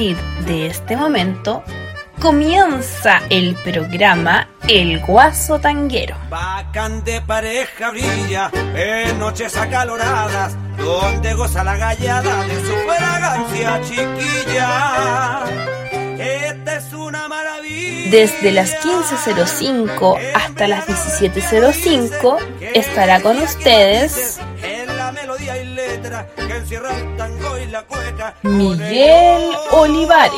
partir de este momento comienza el programa El Guaso Tanguero. Bacán de pareja brilla en noches acaloradas, donde goza la gallada de su fragancia chiquilla. Esta es una maravilla. Desde las 15.05 hasta las 17.05 estará con ustedes que encierra el tango y la cueca. Miguel Olivares,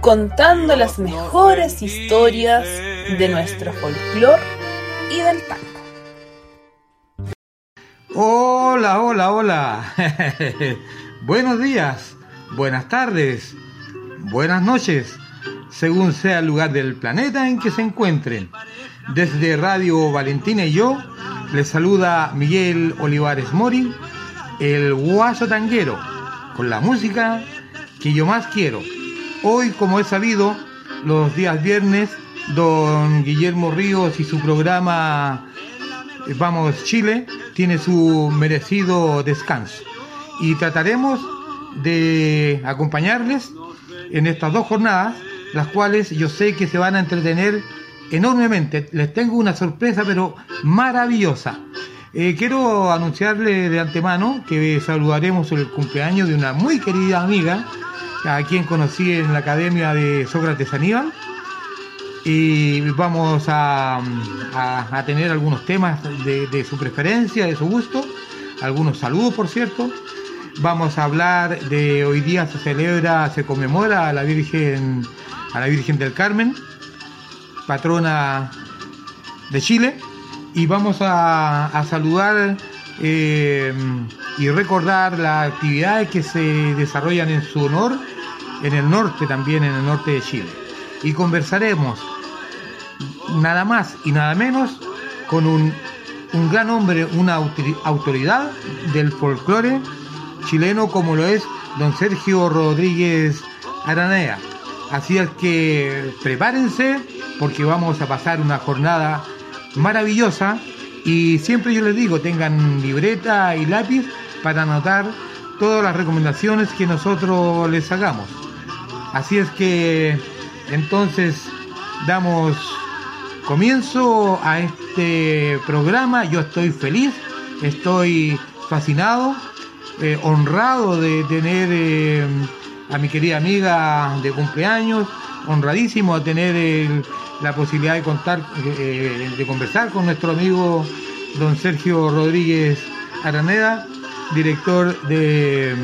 contando las mejores historias de nuestro folclor y del tango. Hola, hola, hola. Buenos días, buenas tardes, buenas noches, según sea el lugar del planeta en que se encuentren. Desde Radio Valentina y yo, les saluda Miguel Olivares Mori, el guaso tanguero, con la música que yo más quiero. Hoy, como es sabido, los días viernes, don Guillermo Ríos y su programa Vamos Chile tiene su merecido descanso y trataremos de acompañarles en estas dos jornadas, las cuales yo sé que se van a entretener enormemente. Les tengo una sorpresa pero maravillosa. Eh, quiero anunciarle de antemano que saludaremos el cumpleaños de una muy querida amiga, a quien conocí en la Academia de Sócrates Aníbal. Y vamos a, a- tener algunos temas de, de su preferencia, de su gusto, algunos saludos por cierto. Vamos a hablar de hoy día se celebra, se conmemora a la Virgen, a la Virgen del Carmen, patrona de Chile, y vamos a, a saludar eh, y recordar las actividades que se desarrollan en su honor en el norte también, en el norte de Chile. Y conversaremos nada más y nada menos con un, un gran hombre, una autori- autoridad del folclore chileno como lo es don Sergio Rodríguez Aranea. Así es que prepárense porque vamos a pasar una jornada maravillosa y siempre yo les digo, tengan libreta y lápiz para anotar todas las recomendaciones que nosotros les hagamos. Así es que entonces damos comienzo a este programa. Yo estoy feliz, estoy fascinado, eh, honrado de tener eh, a mi querida amiga de cumpleaños, honradísimo a tener el- la posibilidad de contar, eh, de conversar con nuestro amigo don Sergio Rodríguez Araneda, director de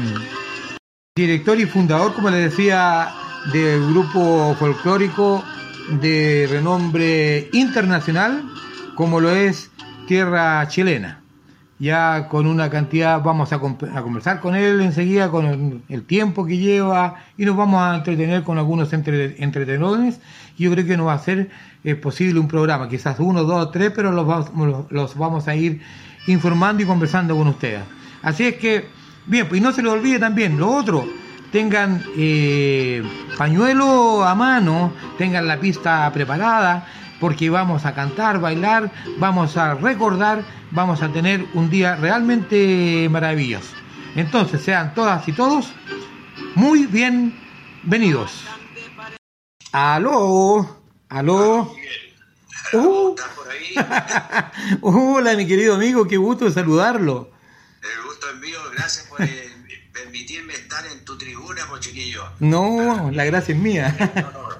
director y fundador, como les decía, del grupo folclórico de renombre internacional, como lo es Tierra Chilena. Ya con una cantidad, vamos a, a conversar con él enseguida, con el, tiempo que lleva, y nos vamos a entretener con algunos entre, entretenones. Yo creo que nos va a ser eh, posible un programa, quizás uno, dos, tres, pero los, los, los vamos a ir informando y conversando con ustedes. Así es que, bien, pues y no se les olvide también, lo otro, tengan eh, pañuelo a mano, tengan la pista preparada, porque vamos a cantar, bailar, vamos a recordar, vamos a tener un día realmente maravilloso. Entonces, sean todas y todos muy bienvenidos. Aló, aló. Uh, hola, mi querido amigo, qué gusto saludarlo. El gusto es mío. Gracias por eh, permitirme estar en tu tribuna, pues chiquillo. No, la gracia es mía.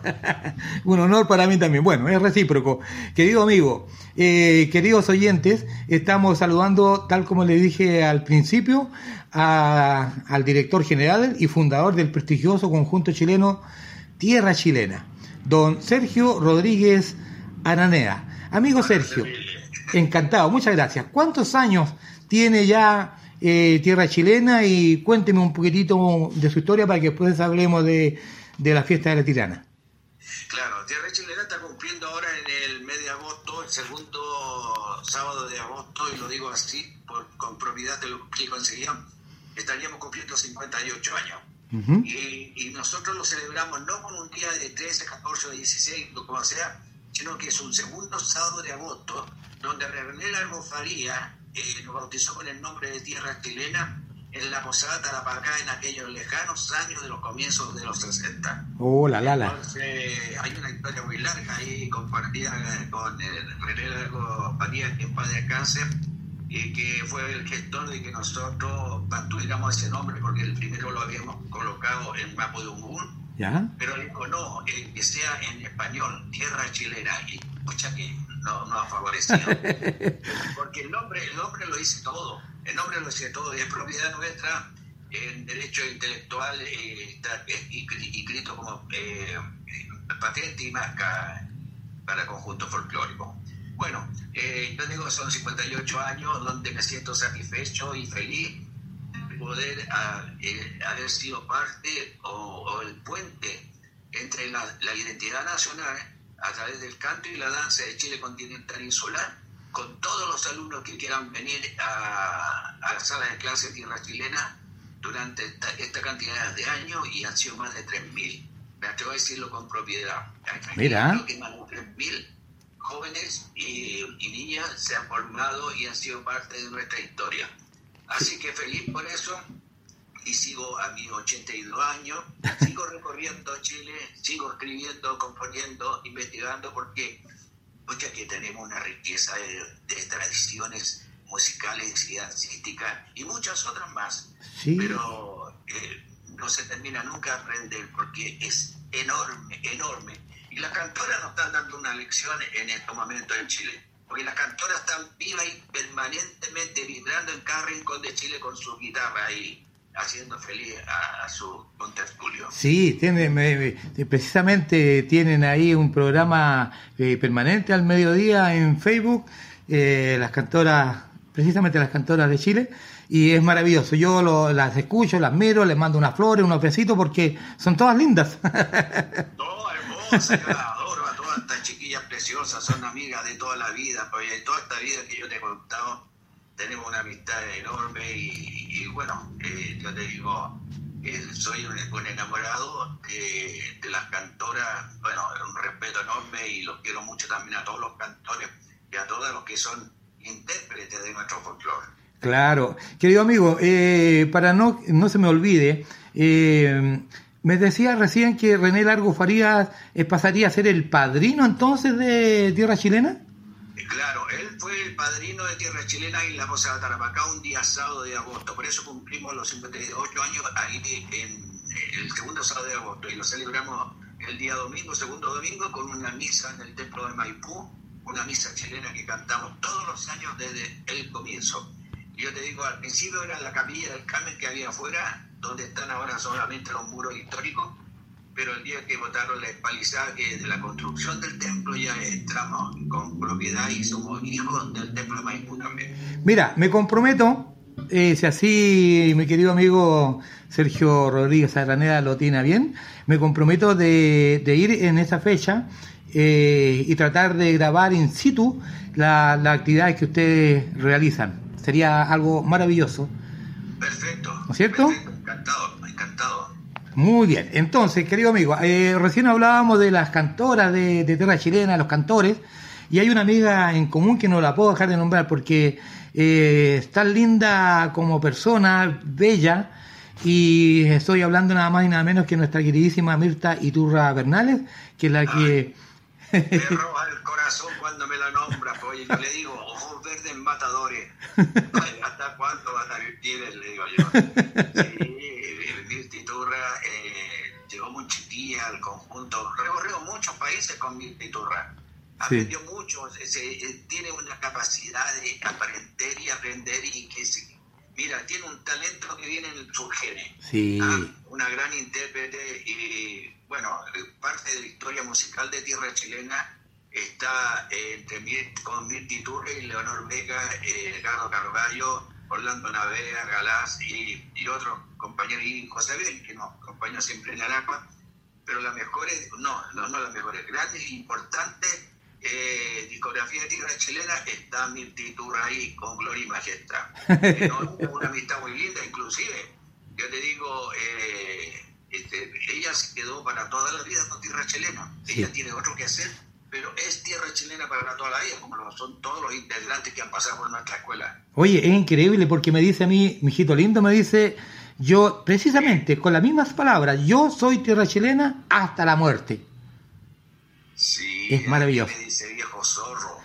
Un honor para mí también. Bueno, es recíproco. Querido amigo, eh, queridos oyentes, estamos saludando, tal como le dije al principio, a- al director general y fundador del prestigioso conjunto chileno Tierra Chilena, don Sergio Rodríguez Aranea. Amigo Sergio, encantado, muchas gracias. ¿Cuántos años tiene ya eh, Tierra Chilena? Y cuénteme un poquitito de su historia para que después hablemos de, de la fiesta de la tirana. Claro, Tierra Chilena está cumpliendo ahora en el mes de agosto, el segundo sábado de agosto, y lo digo así por, con propiedad de lo que conseguíamos, estaríamos cumpliendo 58 años. Y, y nosotros lo celebramos no con un día de 13, 14 o 16, o como sea, sino que es un segundo sábado de agosto, donde René Largo Faría eh, nos bautizó con el nombre de Tierra Chilena en la Posada Tarapacá en aquellos lejanos años de los comienzos de los 60. Oh, la la la. Entonces, hay una historia muy larga ahí compartida con el René Largo Padilla, que en paz cáncer, y que fue el gestor de que nosotros mantuvimos ese nombre, porque el primero lo habíamos colocado en Mapo de Umbún, ¿Ya? pero dijo, no, eh, que sea en español, tierra chilena, y escucha que no, no ha favorecido. Porque el nombre, el nombre lo dice todo, el nombre dice todo, es propiedad nuestra, en derecho intelectual eh, está inscrito como eh, patente y marca para conjunto folclórico. Bueno, eh, yo digo, son 58 años donde me siento satisfecho y feliz de poder a, eh, haber sido parte o, o, el puente entre la, la identidad nacional a través del canto y la danza de Chile continental insular, con todos los alumnos que quieran venir a, a la sala de clase tierra chilena durante esta, esta, cantidad de años y han sido más de 3.000. Me atrevo a decirlo con propiedad. Mira. Creo que más de 3.000 jóvenes y, y, niñas se han formado y han sido parte de nuestra historia. Así que feliz por eso y sigo a mis 82 años, sigo recorriendo Chile, sigo escribiendo, componiendo, investigando, porque porque aquí tenemos una riqueza de, de tradiciones musicales y artísticas y muchas otras más. Sí. Pero eh, no se termina nunca de aprender porque es enorme, enorme. Y las cantoras nos están dando una lección en estos momentos en Chile. Porque las cantoras están vivas y permanentemente vibrando en cada rincón de Chile con su guitarra y haciendo feliz a, a su contertulio. Sí, tienen, eh, precisamente tienen ahí un programa eh, permanente al mediodía en Facebook, eh, las cantoras, precisamente las cantoras de Chile, y es maravilloso. Yo lo, las escucho, las miro, les mando unas flores, unos besitos, porque son todas lindas. Todas hermosas, yo las adoro a todas estas chiquillas preciosas, son amigas de toda la vida, porque toda esta vida que yo te he contado, tenemos una amistad enorme y, bueno, eh, yo te digo, eh, soy un, un enamorado de, las cantoras, bueno, un respeto enorme y los quiero mucho también a todos los cantores y a todos los que son intérpretes de nuestro folclore. Claro, querido amigo, eh, para no, no se me olvide, eh, me decía recién que René Largo Farías pasaría a ser el padrino entonces de Tierra Chilena. Claro, él fue el padrino de Tierra Chilena en la Posada Tarapacá un día sábado de agosto, por eso cumplimos los 58 años ahí en el segundo sábado de agosto y lo celebramos el día domingo, segundo domingo, con una misa en el templo de Maipú, una misa chilena que cantamos todos los años desde el comienzo. Yo te digo, al principio era la capilla del Carmen que había afuera, donde están ahora solamente los muros históricos, pero el día que votaron la espalizada que de la construcción del templo ya entramos con propiedad y somos hijos del templo de Maipú también. Mira, me comprometo, eh, si así mi querido amigo Sergio Rodríguez Arraneda lo tiene bien, me comprometo de, de ir en esa fecha eh, y tratar de grabar in situ las la actividades que ustedes realizan. Sería algo maravilloso. Perfecto. ¿No es cierto? Perfecto. Encantado. Muy bien, entonces, querido amigo, eh, recién hablábamos de las cantoras de, de, Tierra Chilena, los cantores, y hay una amiga en común que no la puedo dejar de nombrar porque eh, es tan linda como persona, bella, y estoy hablando nada más y nada menos que nuestra queridísima Mirta Iturra Bernales, que es la que... me roba el corazón cuando me la nombra, pues, yo le digo, ojos verdes matadores, ¿hasta cuánto van a vivir? Le digo yo. Sí, Eh, llegó muy chiquilla al conjunto, recorrió muchos países con Mirta Iturra. Aprendió sí. mucho, se, se, tiene una capacidad de aprender y aprender y que se, mira, tiene un talento que viene en sus genes. Sí. ¿ah? Una gran intérprete y, bueno, parte de la historia musical de Tierra Chilena está eh, entre Mir, con Mirti Turre y Leonor Vega, eh, Ricardo Carvalho, Orlando Navea, Galás y, y otros compañeros, y José Bel, que nos acompañó siempre en Arapa, pero las mejores, no, no, no las mejores, grandes importantes eh, discografía de tierra chilena está Mirti ahí con Gloria y Majestad. Eh, no, una amistad muy linda, inclusive. Yo te digo, eh, este, ella se quedó para toda la vida con tierra chilena. Sí. Ella tiene otro que hacer pero es tierra chilena para toda la vida, como lo son todos los integrantes que han pasado por nuestra escuela. Oye, es increíble porque me dice a mí, mi hijito lindo, me dice, yo, precisamente, con las mismas palabras, yo soy tierra chilena hasta la muerte. Sí, Es maravilloso. Me dice viejo zorro.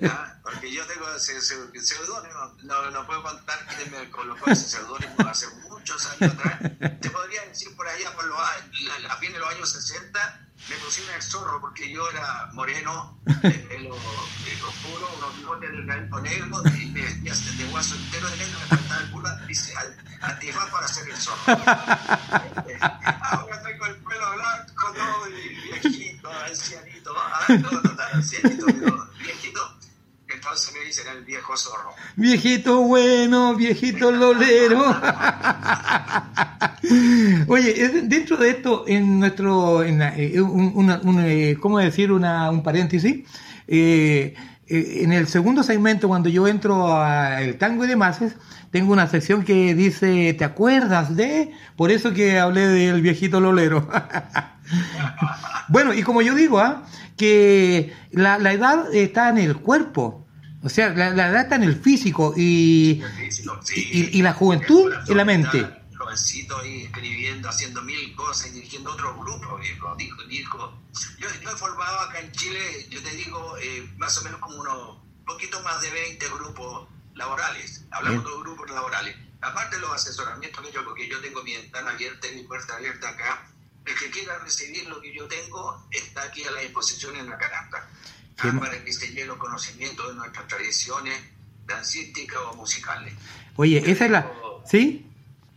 ¿ya? Porque yo tengo ese ese seudónimo, no, no puedo contar quién me colocó ese seudónimo hace muchos años atrás. Te podría decir por allá, por los, a, fines de los años 60, me pusieron el zorro porque yo era moreno, de pelo eh, oscuro, unos bigotes del galpo negro, y me vestía de guaso entero de negro, me faltaba el culo antifaz para hacer el zorro. Ahora tengo el pelo blanco, ¿no? Y viejito, ancianito, ah, no, no tan ancianito, viejito. Entonces me dicen el viejo zorro. Viejito bueno, viejito lolero. Oye, dentro de esto, en nuestro, en la- eh, un, una- un, eh, ¿cómo decir? Una, un paréntesis. eh, eh, en el segundo segmento, cuando yo entro al tango y demás, tengo una sección que dice, ¿te acuerdas de? Por eso que hablé del viejito lolero. Bueno, y como yo digo, ¿ah? que la, la edad está en el cuerpo, o sea, la, la edad está en el físico y, Físico, y- y la juventud en la mente. Jovencito ahí escribiendo, haciendo mil cosas y dirigiendo otros grupos, viejo. Dijo, dijo. Yo, yo he formado acá en Chile, yo te digo, eh, más o menos como unos poquito más de 20 grupos laborales. Hablamos Bien. de grupos laborales. Aparte de los asesoramientos que yo, porque yo tengo mi ventana abierta y mi puerta abierta acá. El que quiera recibir lo que yo tengo está aquí a la disposición en la. Qué Ah, para que se llene los conocimientos de nuestras tradiciones dancísticas o musicales. Oye, esa es la... ¿Sí?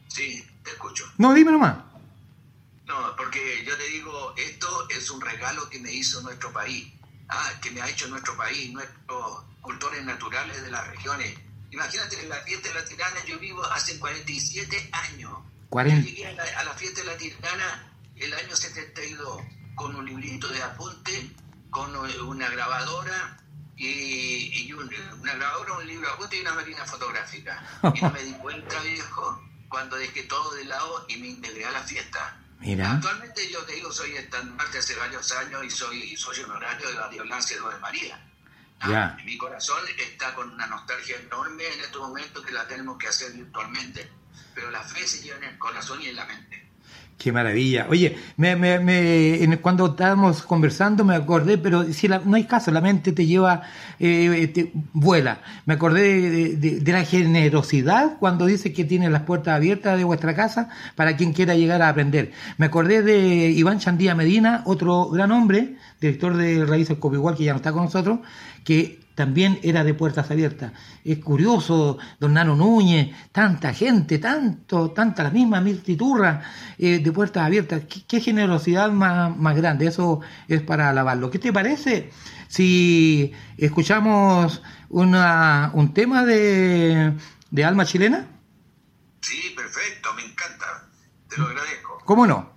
Sí, te escucho. No, dime nomás. No, porque yo te digo, esto es un regalo que me hizo nuestro país, ah, que me ha hecho nuestro país, nuestros cultores naturales de las regiones. Imagínate, en la fiesta de la tirana yo vivo hace 47 años. Cuarenta. Yo llegué a la, a la fiesta de la tirana el año 72 con un librito de apunte, con eh, una grabadora y, y un- una grabadora, un libro de apunte y una máquina fotográfica. Y no me di cuenta, viejo, cuando dejé todo de lado y me integré a la fiesta. Mira. Actualmente yo te digo, soy estandarte hace varios años y soy socio honorario de la Diolancia de María. Ah, Ya. Mi corazón está con una nostalgia enorme en estos momentos que la tenemos que hacer virtualmente. Pero la fe se lleva en el corazón y en la mente. Qué maravilla. Oye, me, me, me- cuando estábamos conversando me acordé, pero si la- no hay caso, la mente te lleva, eh, te vuela. Me acordé de la generosidad cuando dice que tiene las puertas abiertas de vuestra casa para quien quiera llegar a aprender. Me acordé de Iván Chandía Medina, otro gran hombre, director de Raíces Copigual, que ya no está con nosotros, que también era de puertas abiertas. Es curioso, don Nano Núñez, tanta gente, tanto, tanta la misma Mirtiturra eh, de puertas abiertas. ¿Qué, qué generosidad más, más grande, eso es para alabarlo. ¿Qué te parece si escuchamos una, un tema de, de alma chilena? Sí, perfecto, me encanta. Te lo agradezco. ¿Cómo no?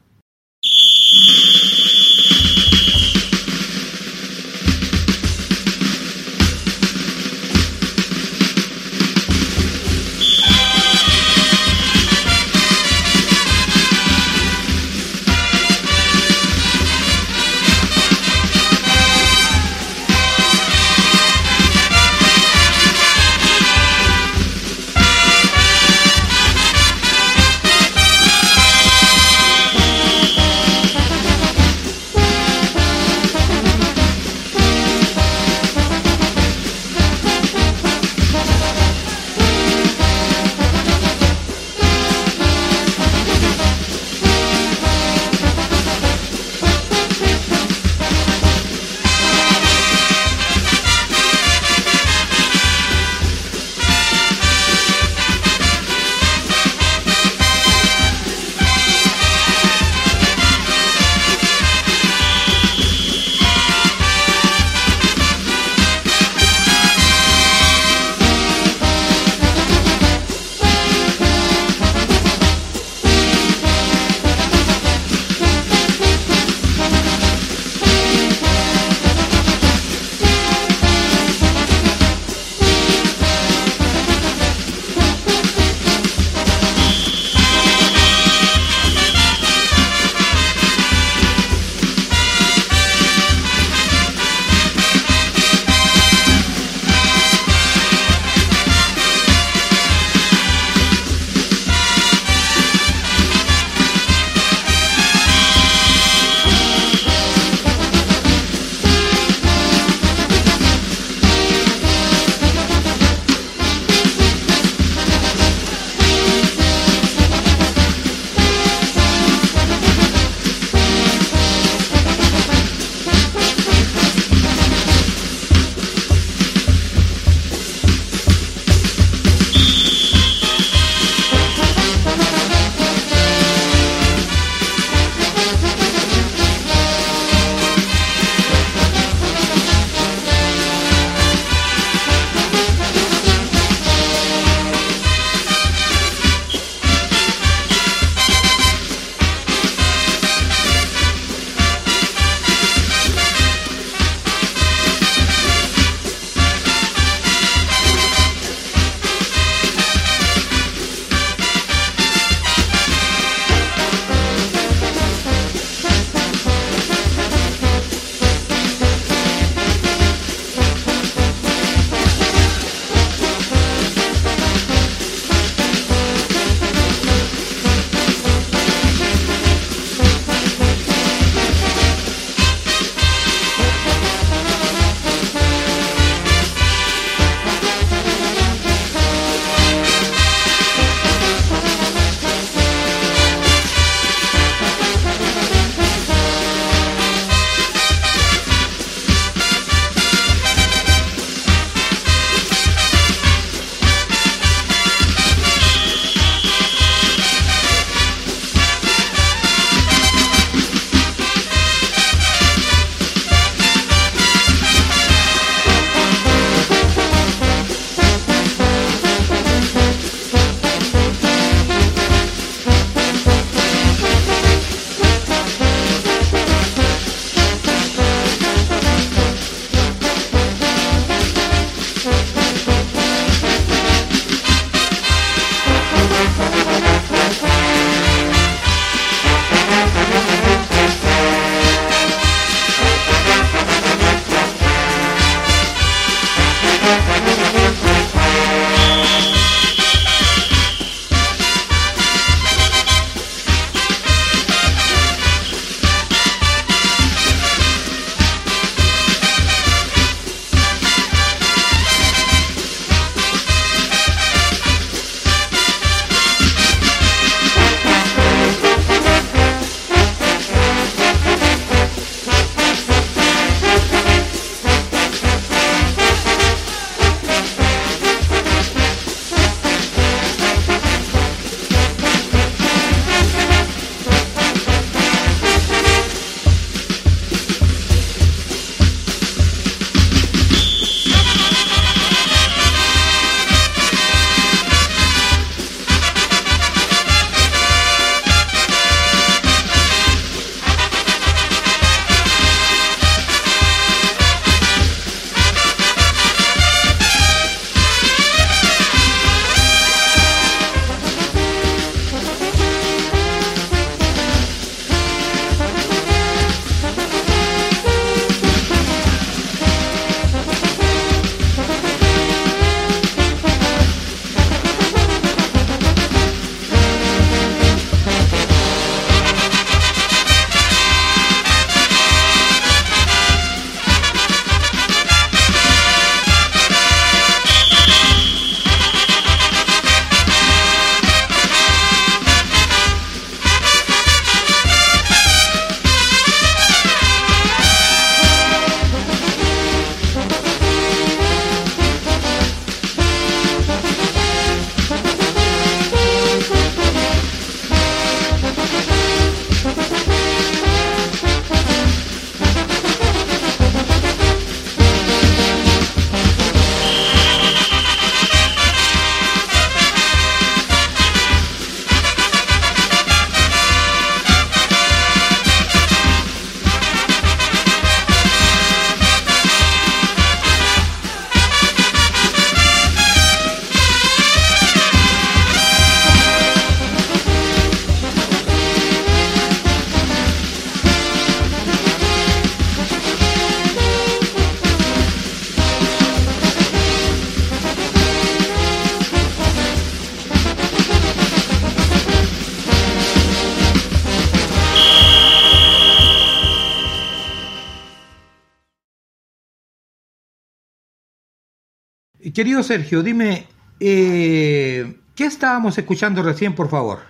Querido Sergio, dime, eh, ¿qué estábamos escuchando recién, por favor?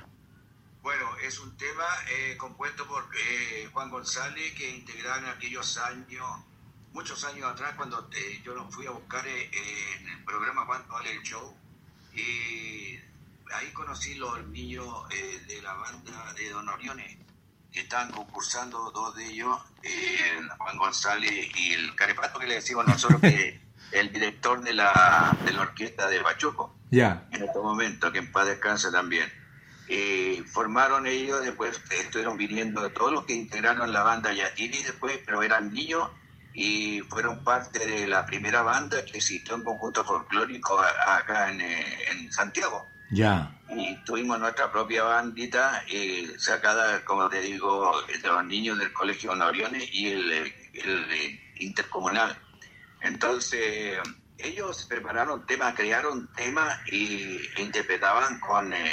Bueno, es un tema eh, compuesto por eh, Juan González que integraron en aquellos años, muchos años atrás, cuando yo los fui a buscar en el programa Cuánto vale el show. Y ahí conocí los niños de la banda de Don Oriones que estaban concursando, dos de ellos, Juan González y el Carepato que le decimos nosotros que el director de la, de la orquesta de Pachuco. Ya. En este momento, que en paz descanse también. Y formaron ellos, después estuvieron viniendo de todos los que integraron la banda Yatiri después, pero eran niños y fueron parte de la primera banda que existió en conjunto folclórico acá en, eh, en Santiago. Ya. Y tuvimos nuestra propia bandita eh, sacada, como te digo, de los niños del Colegio Honoriones y el, el, el intercomunal. Entonces, ellos prepararon temas, crearon temas y interpretaban con eh,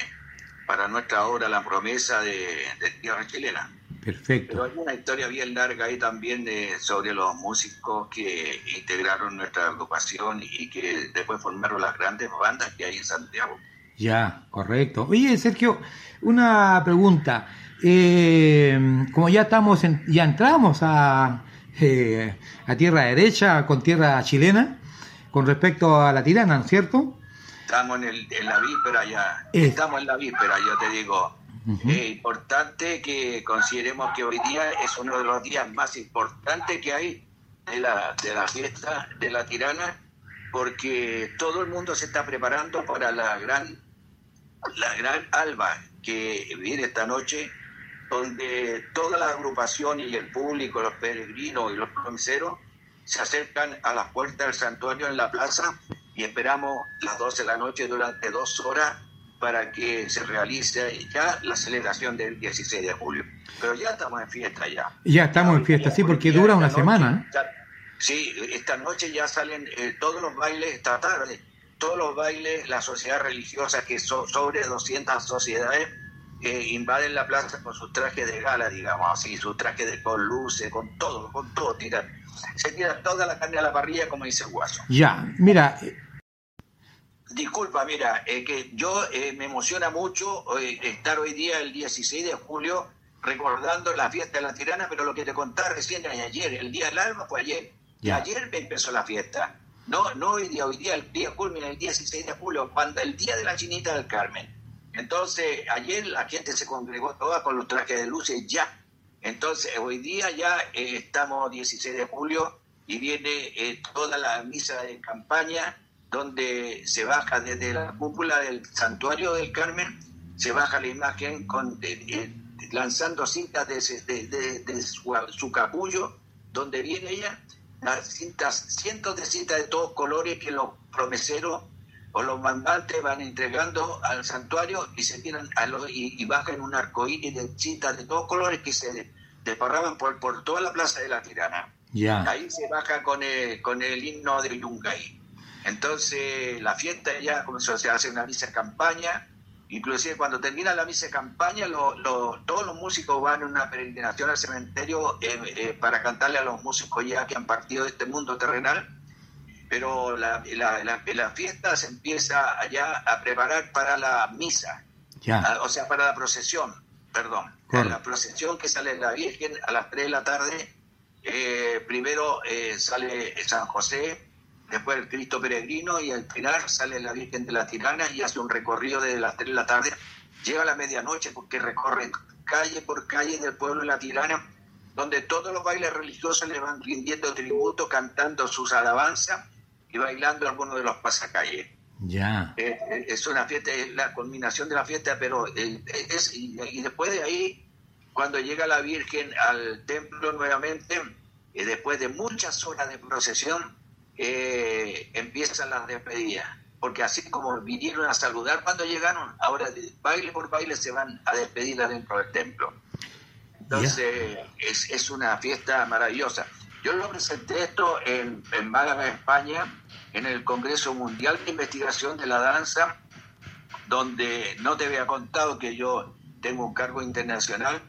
para nuestra obra La promesa de, tierra chilena. Perfecto. Pero hay una historia bien larga ahí también de, sobre los músicos que integraron nuestra agrupación y que después formaron las grandes bandas que hay en Santiago. Ya, correcto. Oye, Sergio, una pregunta. Eh, como ya estamos, en, ya entramos a, eh, a tierra derecha con tierra chilena con respecto a la tirana, ¿no es cierto? Estamos en, el, en la víspera ya, estamos en la víspera, yo te digo. Es importante que consideremos que hoy día es uno de los días más importantes que hay de la, de la fiesta de la tirana, porque todo el mundo se está preparando para la gran, la gran alba que viene esta noche donde toda la agrupación y el público, los peregrinos y los promiseros se acercan a las puertas del santuario en la plaza y esperamos las 12 de la noche durante dos horas para que se realice ya la celebración del 16 de julio. Pero ya estamos en fiesta ya. Ya estamos en fiesta, sí, porque dura una semana. ¿eh? sí, esta noche ya salen eh, todos los bailes, esta tarde, todos los bailes, la sociedad religiosa, que son sobre 200 sociedades, invaden la plaza con sus trajes de gala, digamos así, sus trajes de con luces, con todo, con todo, tiran. Se tira toda la carne a la parrilla, como dice Guaso. Ya, mira. Eh, Disculpa, mira, eh, que yo eh, me emociona mucho estar hoy día, el 16 de julio, recordando la fiesta de la tirana, pero lo que te conté recién ayer, el día del alma fue ayer. Y ayer me empezó la fiesta. No, no hoy día, hoy día, el día culmina el 16 de julio, cuando el día de la chinita del Carmen. Entonces, ayer la gente se congregó toda con los trajes de luces ya. Entonces, hoy día ya eh, estamos 16 de julio y viene eh, toda la misa de campaña donde se baja desde la cúpula del santuario del Carmen, se baja la imagen con, eh, lanzando cintas de, su, capullo, donde viene ella, las cintas, cientos de cintas de todos colores que los promeseros o los mandantes van entregando al santuario y se tiran a los, y, bajan un arcoíris de cintas de todos colores que se desparraban por, por toda la plaza de la Tirana. Ahí se baja con el, con el himno del Yungay. Entonces la fiesta ya comenzó, se hace una misa de campaña, inclusive cuando termina la misa de campaña todos los músicos van en una peregrinación al cementerio eh, eh, para cantarle a los músicos ya que han partido de este mundo terrenal pero la, la, fiesta se empieza allá a preparar para la misa, ya. o sea, para la procesión, perdón. La procesión que sale la Virgen a las 3 de la tarde, eh, primero eh, sale San José, después el Cristo Peregrino y al final sale la Virgen de la Tirana y hace un recorrido desde las 3 de la tarde, llega a la medianoche porque recorre calle por calle del pueblo de la Tirana, donde todos los bailes religiosos le van rindiendo tributo, cantando sus alabanzas y bailando algunos de los pasacalles. Ya. Eh, eh, es una fiesta, es la culminación de la fiesta, pero eh, es, y, después de ahí, cuando llega la Virgen al templo nuevamente, después de muchas horas de procesión, empiezan las despedidas. Porque así como vinieron a saludar cuando llegaron, ahora de baile por baile se van a despedir adentro del templo. Entonces, es, es una fiesta maravillosa. Yo lo presenté esto en, en Málaga, España, en el Congreso Mundial de Investigación de la Danza, donde no te había contado que yo tengo un cargo internacional,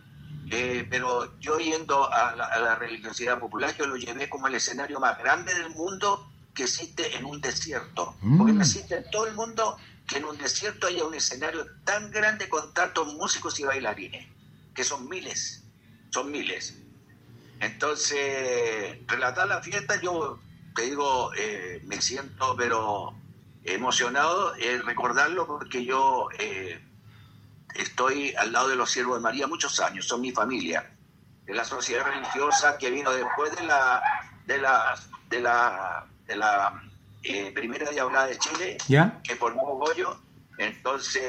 eh, pero yo yendo a la, religiosidad popular, yo lo llevé como el escenario más grande del mundo que existe en un desierto. Mm. Porque no existe en todo el mundo que en un desierto haya un escenario tan grande con tantos músicos y bailarines, que son miles, son miles. Entonces, relatar la fiesta, yo te digo, eh, me siento pero emocionado eh, recordarlo porque yo eh, estoy al lado de los siervos de María muchos años, son mi familia, de la sociedad religiosa que vino después de la de la de la, de la eh, primera diablada de Chile, ¿Ya? que formó Goyo, entonces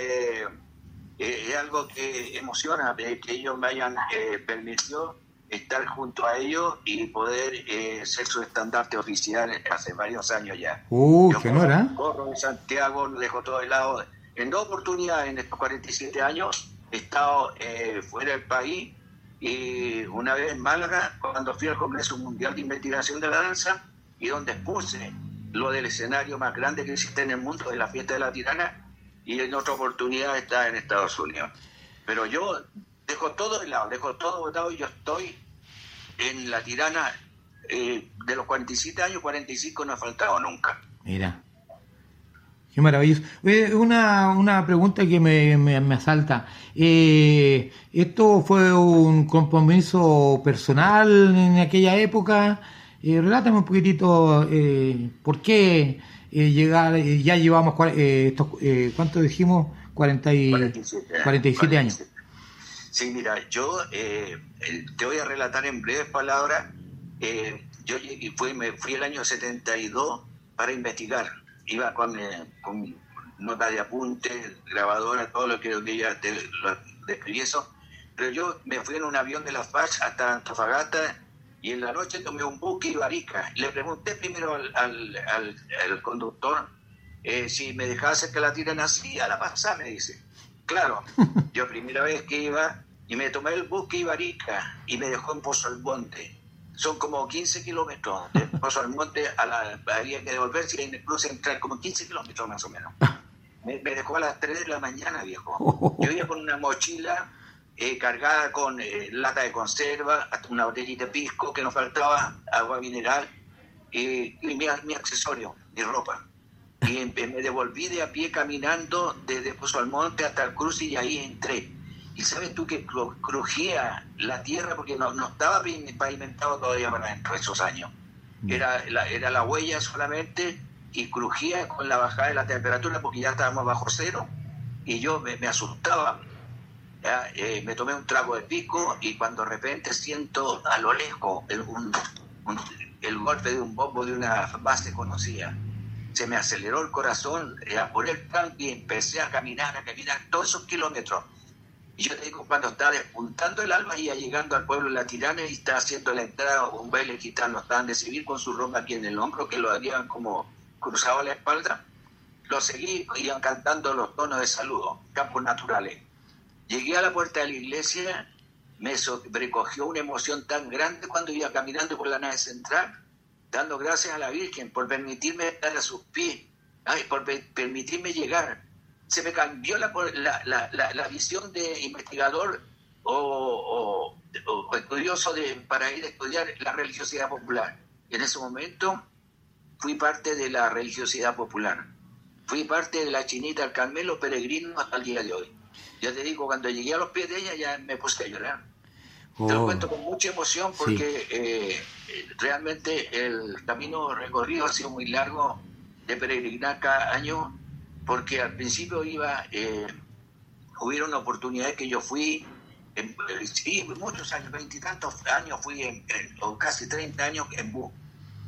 eh, es algo que emociona de que ellos me hayan eh, permitido estar junto a ellos y poder eh, ser su estandarte oficial hace varios años ya. Uh, Yo qué honor, ¿eh? corro en Santiago, lo dejo todo de lado. En dos oportunidades en estos 47 años he estado eh, fuera del país y una vez en Málaga, cuando fui al Congreso Mundial de Investigación de la Danza y donde expuse lo del escenario más grande que existe en el mundo de la fiesta de la tirana y en otra oportunidad está en Estados Unidos. Pero yo dejo todo de lado, dejo todo botado y yo estoy en la tirana eh, de los 47 años, 45 no ha faltado nunca. Mira. Qué maravilloso. Oye, una, una pregunta que me, me, me asalta. Eh, ¿Esto fue un compromiso personal en aquella época? Eh, relátame un poquitito eh, por qué eh, llegar, eh, ya llevamos, eh, estos, eh, ¿cuánto dijimos? 40 y, 47, 47 años. Sí, mira, yo eh, te voy a relatar en breves palabras. eh, yo fui, me fui el año 72 para investigar. Iba con, eh, con nota de apunte, grabadora, todo lo que ya te lo describí eso. Pero yo me fui en un avión de la FACH hasta Antofagasta y en la noche tomé un buque y Barica. Le pregunté primero al, al, al- al conductor eh, si me hacer que la tiran así, a la pasada me dice. Claro, yo primera vez que iba y me tomé el buque Ibarica y me dejó en Pozo Almonte. Son como 15 kilómetros de Pozo Almonte a la había que devolverse y en el cruce entrar como 15 kilómetros más o menos. Me, me dejó a las 3 de la mañana, viejo. Yo iba con una mochila eh, cargada con eh, lata de conserva, hasta una botellita de pisco que nos faltaba, agua mineral eh, y mi, mi accesorio, mi ropa. Y em- me devolví de a pie caminando desde Pozo Almonte hasta el cruce y ahí entré. Y sabes tú que cru- crujía la tierra porque no, no estaba pavim- pavimentado todavía para dentro de esos años. Era la, era la huella solamente y crujía con la bajada de la temperatura porque ya estábamos bajo cero y yo me, me asustaba. Ya, eh, me tomé un trago de pico y cuando de repente siento a lo lejos el, un- un- el golpe de un bombo de una base conocida se me aceleró el corazón, eh, apuré el tanque y empecé a caminar, a caminar todos esos kilómetros. Y yo te digo, cuando estaba despuntando el alma, iba llegando al pueblo de La Tirana y estaba haciendo la entrada, un baile gitano, estaban de civil con su ropa aquí en el hombro, que lo habían como cruzado a la espalda. Lo seguí, iban cantando los tonos de saludo, campos naturales. Llegué a la puerta de la iglesia, me sobrecogió una emoción tan grande cuando iba caminando por la nave central, dando gracias a la Virgen por permitirme estar a sus pies, ay, por pe- permitirme llegar. Se me cambió la, la, la, la- visión de investigador o, o- o estudioso de, para ir a estudiar la religiosidad popular. En ese momento fui parte de la religiosidad popular. Fui parte de la chinita al Carmelo peregrino hasta el día de hoy. Yo te digo, cuando llegué a los pies de ella ya me puse a llorar. Te lo Oh, cuento con mucha emoción porque eh, realmente el camino recorrido ha sido muy largo de peregrinar cada año porque al principio iba, eh, hubieron oportunidades que yo fui, en, eh, sí, muchos años, veintitantos años fui, en, en- o casi 30 años en bus.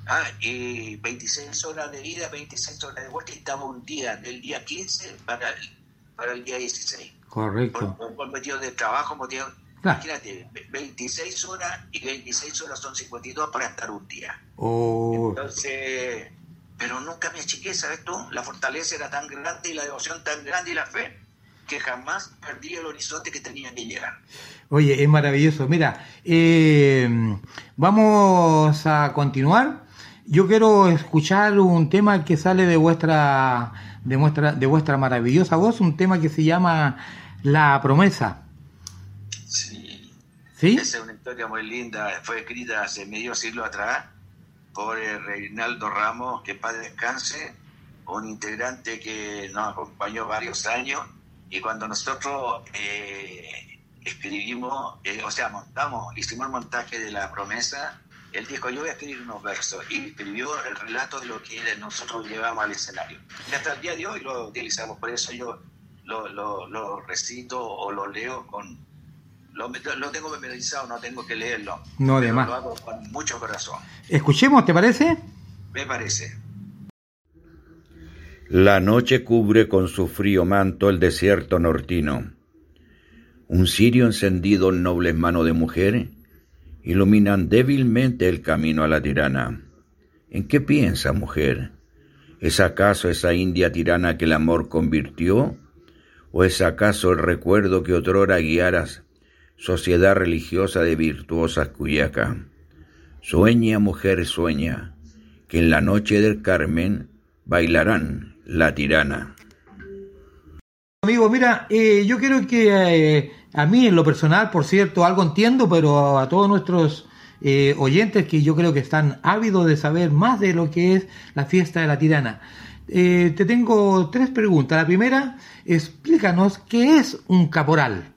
Ah, y 26 horas de ida, 26 horas de vuelta y estaba un día, del día 15 para el, para el día 16 correcto. por, por motivos de trabajo, motivos... Claro. Imagínate, ve- 26 horas y 26 horas son 52 para estar un día. Oh, Entonces, pero nunca me achiqué, ¿sabes tú? La fortaleza era tan grande y la devoción tan grande y la fe que jamás perdí el horizonte que tenía que llegar. Oye, es maravilloso. Mira, eh, vamos a continuar. Yo quiero escuchar un tema que sale de vuestra, de vuestra, de vuestra maravillosa voz, un tema que se llama La promesa. Sí. ¿Sí? Esa es una historia muy linda, fue escrita hace medio siglo atrás por Reinaldo Ramos, que para descanse, un integrante que nos acompañó varios años y cuando nosotros eh, escribimos, eh, o sea, montamos, hicimos el montaje de la promesa, él dijo, yo voy a escribir unos versos y escribió el relato de lo que nosotros llevamos al escenario. Y hasta el día de hoy lo utilizamos, por eso yo lo recito o lo leo con... Lo, lo, tengo memorizado, no tengo que leerlo. No, de más. Lo hago con mucho corazón. Escuchemos, ¿te parece? Me parece. La noche cubre con su frío manto el desierto nortino. Un cirio encendido en nobles manos de mujer iluminan débilmente el camino a la tirana. ¿En qué piensa, mujer? ¿Es acaso esa india tirana que el amor convirtió? ¿O es acaso el recuerdo que otrora guiaras sociedad religiosa de virtuosas cuyaca? Sueña, mujer, sueña, que en la noche del Carmen bailarán la tirana. Amigo, mira, eh, yo quiero que eh, a mí en lo personal, por cierto, algo entiendo, pero a todos nuestros eh, oyentes que yo creo que están ávidos de saber más de lo que es la fiesta de la tirana. Eh, te tengo tres preguntas. La primera, explícanos qué es un caporal.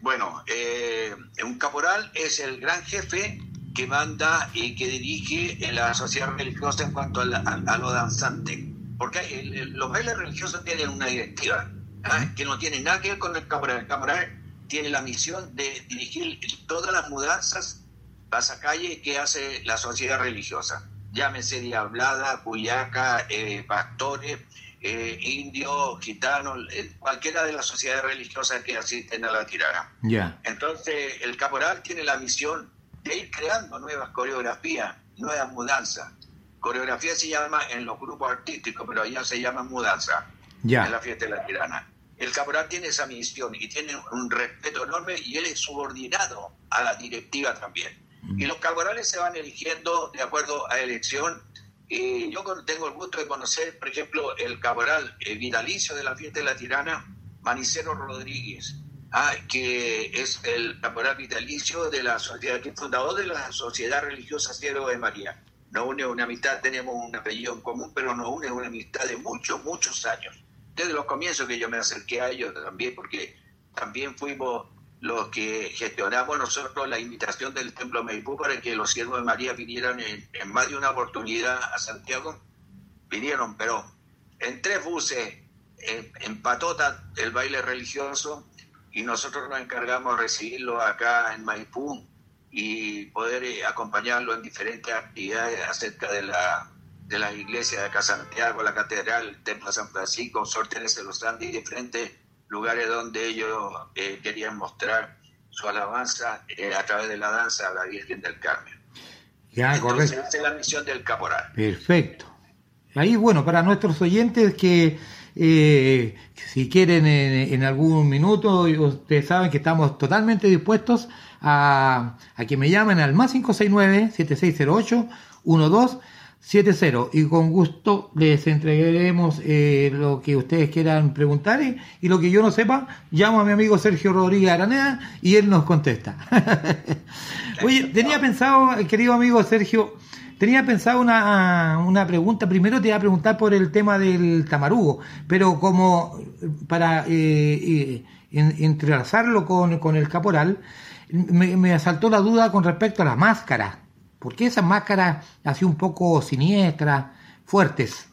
Bueno, eh, un caporal es el gran jefe que manda y que dirige en la sociedad religiosa en cuanto a, la, a, a lo danzante. Porque el, el, los bailes religiosos tienen una directiva ¿ah? que no tiene nada que ver con el caporal. El caporal tiene la misión de dirigir todas las mudanzas, pasacalle que hace la sociedad religiosa. Llámese diablada, cuyaca, eh, pastores, eh, indios, gitanos, eh, cualquiera de las sociedades religiosas que asisten a la tirana. Ya. Entonces, el caporal tiene la misión de ir creando nuevas coreografías, nuevas mudanzas. Coreografía se llama en los grupos artísticos, pero allá se llama mudanza Ya. en la fiesta de la tirana. El caporal tiene esa misión y tiene un respeto enorme y él es subordinado a la directiva también. Y los caporales se van eligiendo de acuerdo a elección. Y yo tengo el gusto de conocer, por ejemplo, el caporal eh, vitalicio de la fiesta de la tirana, Manicero Rodríguez, ah, que es el caporal vitalicio de la sociedad, que es fundador de la Sociedad Religiosa Cielo de María. Nos une una amistad, tenemos un apellido en común, pero nos une una amistad de muchos, muchos años. Desde los comienzos que yo me acerqué a ellos también, porque también fuimos los que gestionamos nosotros la invitación del Templo Maipú para que los siervos de María vinieran en, en más de una oportunidad a Santiago. Vinieron, pero en tres buses, en, en patota el baile religioso, y nosotros nos encargamos de recibirlo acá en Maipú y poder eh, acompañarlo en diferentes actividades acerca de la de las iglesias de acá Santiago, la catedral, el templo San Francisco, Sor Teresa de los Andes y diferentes lugares donde ellos eh, querían mostrar su alabanza eh, a través de la danza a la Virgen del Carmen. Ya, Entonces, correcto. esa es la misión del caporal. Perfecto. Ahí, bueno, para nuestros oyentes que eh, si quieren en, en algún minuto, ustedes saben que estamos totalmente dispuestos a, a que me llamen al más 569-7608-1270 y con gusto les entregaremos eh, lo que ustedes quieran preguntar y, y lo que yo no sepa, llamo a mi amigo Sergio Rodríguez Aranea y él nos contesta. Oye, tenía pensado, querido amigo Sergio, Tenía pensado una, una pregunta. Primero te iba a preguntar por el tema del tamarugo, pero como para eh, eh, en- entrelazarlo con, con el caporal, me, me asaltó la duda con respecto a la máscara. ¿Por qué esas máscaras así un poco siniestras, fuertes?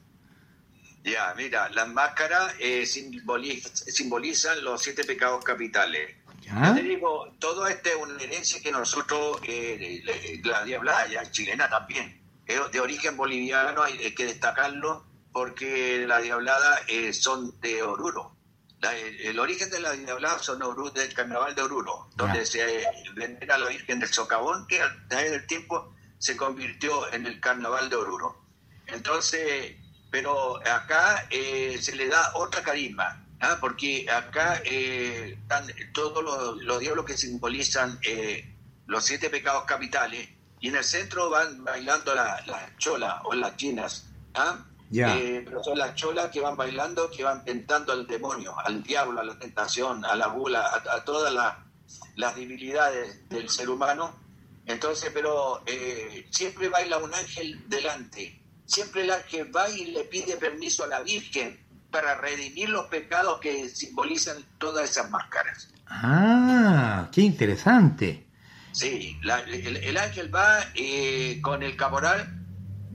Ya, mira, las máscaras eh, simboliz- simbolizan los siete pecados capitales. ¿Ya? Yo te digo, todo esto es una herencia que nosotros, eh, la diablada ya chilena también, es de origen boliviano, hay que destacarlo, porque la diablada eh, son de Oruro. La- el, el origen de la diablada son Oruro, del carnaval de Oruro, donde Ya. se eh, venera a la Virgen del Socavón, que a través del tiempo se convirtió en el carnaval de Oruro. Entonces, pero acá eh, se le da otra carisma, ¿ah? porque acá eh, están todos los, los diablos que simbolizan eh, los siete pecados capitales, y en el centro van bailando la- las cholas o las chinas. ¿ah? Ya. Eh, pero son las cholas que van bailando, que van tentando al demonio, al diablo, a la tentación, a la bula, a, a todas las, las debilidades del ser humano Entonces, pero eh, siempre baila un ángel delante. Siempre el ángel va y le pide permiso a la Virgen para redimir los pecados que simbolizan todas esas máscaras. Ah, qué interesante. Sí, la- el, el ángel va eh, con el caporal,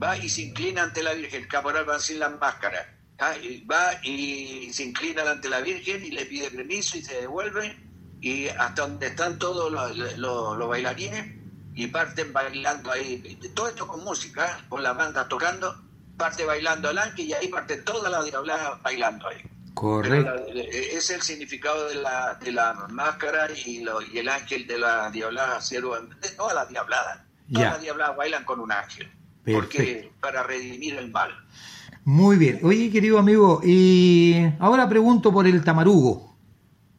va y se inclina ante la Virgen. El caporal va sin las máscaras. Ah, Va y se inclina ante la Virgen y le pide permiso y se devuelve. Y hasta donde están todos los, los- los bailarines y parten bailando ahí. Todo esto con música, con la banda tocando. Parte bailando el ángel y ahí parte toda la diablada bailando ahí. Correcto. eh, es el significado de la, de la máscara y, lo- y el ángel de la diablada cero, de todas las diabladas. Todas Ya. las diabladas bailan con un ángel. Perfecto. Porque para redimir el mal. Muy bien. Oye, querido amigo, y ahora pregunto por el tamarugo.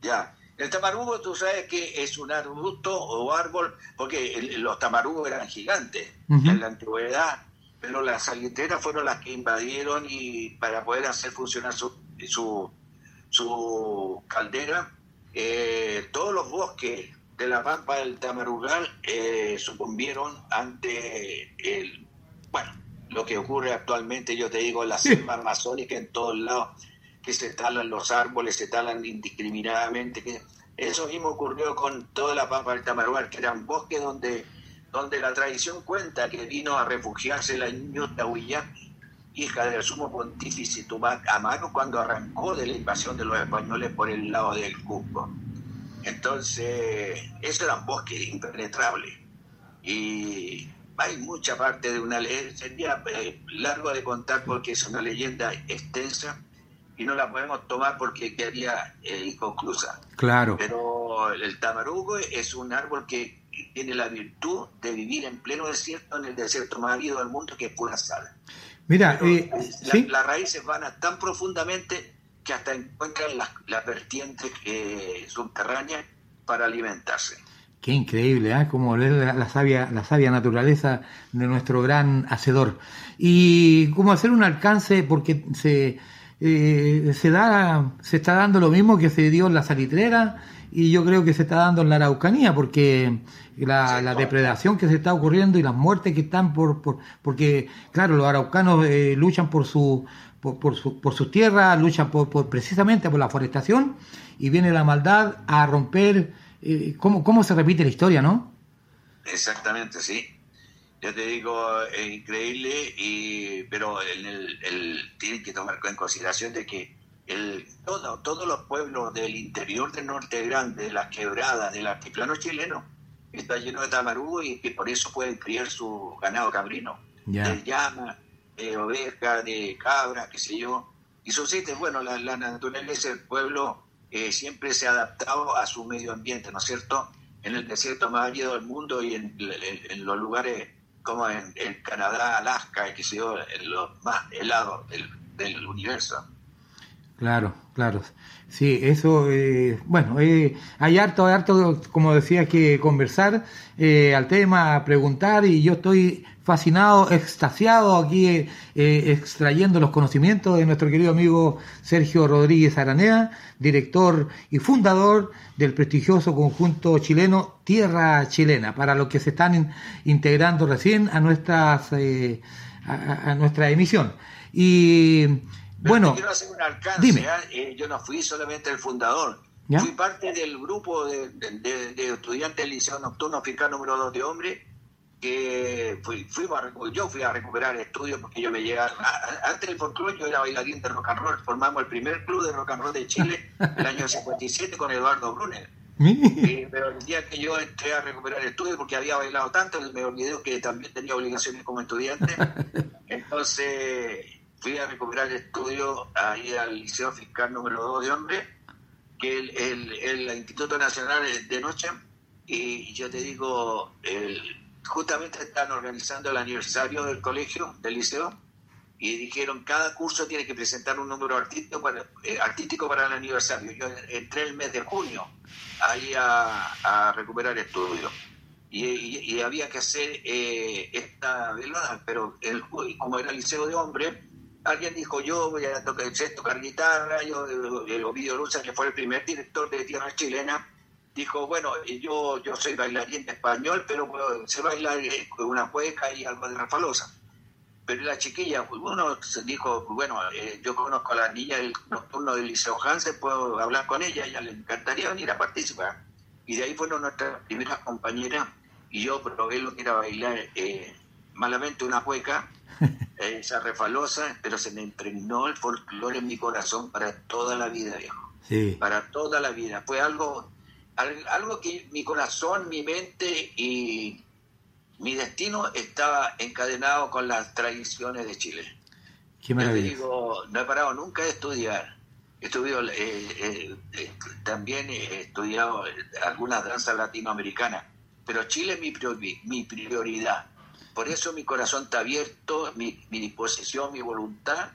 Ya. El tamarugo, tú sabes que es un arbusto o árbol, porque el- los tamarugos eran gigantes en la antigüedad, pero las salienteras fueron las que invadieron y para poder hacer funcionar su, su, su caldera, eh, todos los bosques de la pampa del Tamarugal eh, sucumbieron ante el, bueno, lo que ocurre actualmente, yo te digo, la selva amazónica en todos lados, que se talan los árboles, se talan indiscriminadamente, que eso mismo ocurrió con toda la pampa del Tamarugal, que eran bosques donde, donde la tradición cuenta que vino a refugiarse la ñuta Huillán, hija del sumo pontífice Tupac Amaru, cuando arrancó de la invasión de los españoles por el lado del Cusco. Entonces, eso eran bosques impenetrables. Y hay mucha parte de una leyenda, sería eh, largo de contar porque es una leyenda extensa y no la podemos tomar porque quedaría eh, inconclusa. Claro. Pero el tamarugo es un árbol que tiene la virtud de vivir en pleno desierto, en el desierto más árido del mundo, que es pura sal. Mira, Pero eh, la- sí, las raíces van a tan profundamente que hasta encuentran las, las vertientes eh, subterráneas para alimentarse. qué increíble, ¿ah? Como leer la, la sabia, la sabia naturaleza de nuestro gran hacedor. Y cómo hacer un alcance, porque se, eh, se da, se está dando lo mismo que se dio en la salitrera y yo creo que se está dando en la Araucanía, porque la, la depredación que se está ocurriendo y las muertes que están por, por porque claro, los araucanos eh, luchan por su por, por, su, por sus tierras, luchan por, por precisamente por la forestación y viene la maldad a romper eh, cómo, cómo se repite la historia, ¿no? Exactamente, sí. Yo te digo, es increíble, y, pero el, el, el- tienen que tomar en consideración de que el, todo, todos los pueblos del interior del norte grande, de las quebradas, del altiplano chileno, está lleno de tamarugo y que por eso pueden criar su ganado cabrino. Ya. De llama, de oveja, de cabra, qué sé yo. Y sucede, bueno, la, la naturaleza del pueblo eh, siempre se ha adaptado a su medio ambiente, ¿no es cierto? En el desierto más árido del mundo y en, en- en los lugares como en, en Canadá, Alaska, sé yo, en los más helados del, del universo. Claro, claro. Sí, eso, eh, bueno, eh, hay harto, harto, como decía, que conversar eh, al tema, preguntar, y yo estoy fascinado, extasiado aquí eh, eh, extrayendo los conocimientos de nuestro querido amigo Sergio Rodríguez Aranea, director y fundador del prestigioso conjunto chileno Tierra Chilena, para los que se están in- integrando recién a nuestras eh, a, nuestra emisión. Y bueno, te quiero hacer un alcance. dime. Eh, yo no fui solamente el fundador. ¿Ya? Fui parte del grupo de- de estudiantes del Liceo Nocturno Fiscal número 2 de Hombres que fui, fuimos a yo fui a recuperar estudios porque yo me llegaba a- antes del folclore yo era bailarín de rock and roll formamos el primer club de rock and roll de Chile el año 57 con Eduardo Brunner. Eh, pero el día que yo entré a recuperar estudios, porque había bailado tanto, me olvidé que también tenía obligaciones como estudiante, entonces fui a recuperar estudios ahí al Liceo Fiscal número 2 de Hombre, que el, el, el Instituto Nacional de noche, y yo te digo, el- justamente están organizando el aniversario del colegio, del liceo, y dijeron cada curso tiene que presentar un número artístico para, eh, artístico para el aniversario. Yo entré el mes de junio ahí a, recuperar estudios. Y, había que hacer eh, esta velada, pero como era liceo de hombres, alguien dijo yo voy a tocar, tocar guitarra, yo, el Ovidio Luza, que fue el primer director de Tierra Chilena, dijo, bueno, yo, yo soy bailarín español, pero puedo, sé bailar eh, una cueca y algo de rafalosa. Pero la chiquilla, pues, uno se dijo, bueno, eh, yo conozco a la niña del nocturno del Liceo Hansen, puedo hablar con ella, ella le encantaría venir a participar. Y de ahí fueron nuestras primeras compañeras y yo probé lo que era bailar eh, malamente una cueca, esa refalosa, pero se me impregnó el folclore en mi corazón para toda la vida, viejo. Sí. Para toda la vida. Fue algo, algo que mi corazón, mi mente y mi destino estaba encadenado con las tradiciones de Chile. Qué maravilla. no he parado nunca de estudiar. He estudiado, eh, eh, eh, también he estudiado algunas danzas latinoamericanas, pero Chile es mi, mi prioridad. Por eso mi corazón está abierto, mi, mi disposición, mi voluntad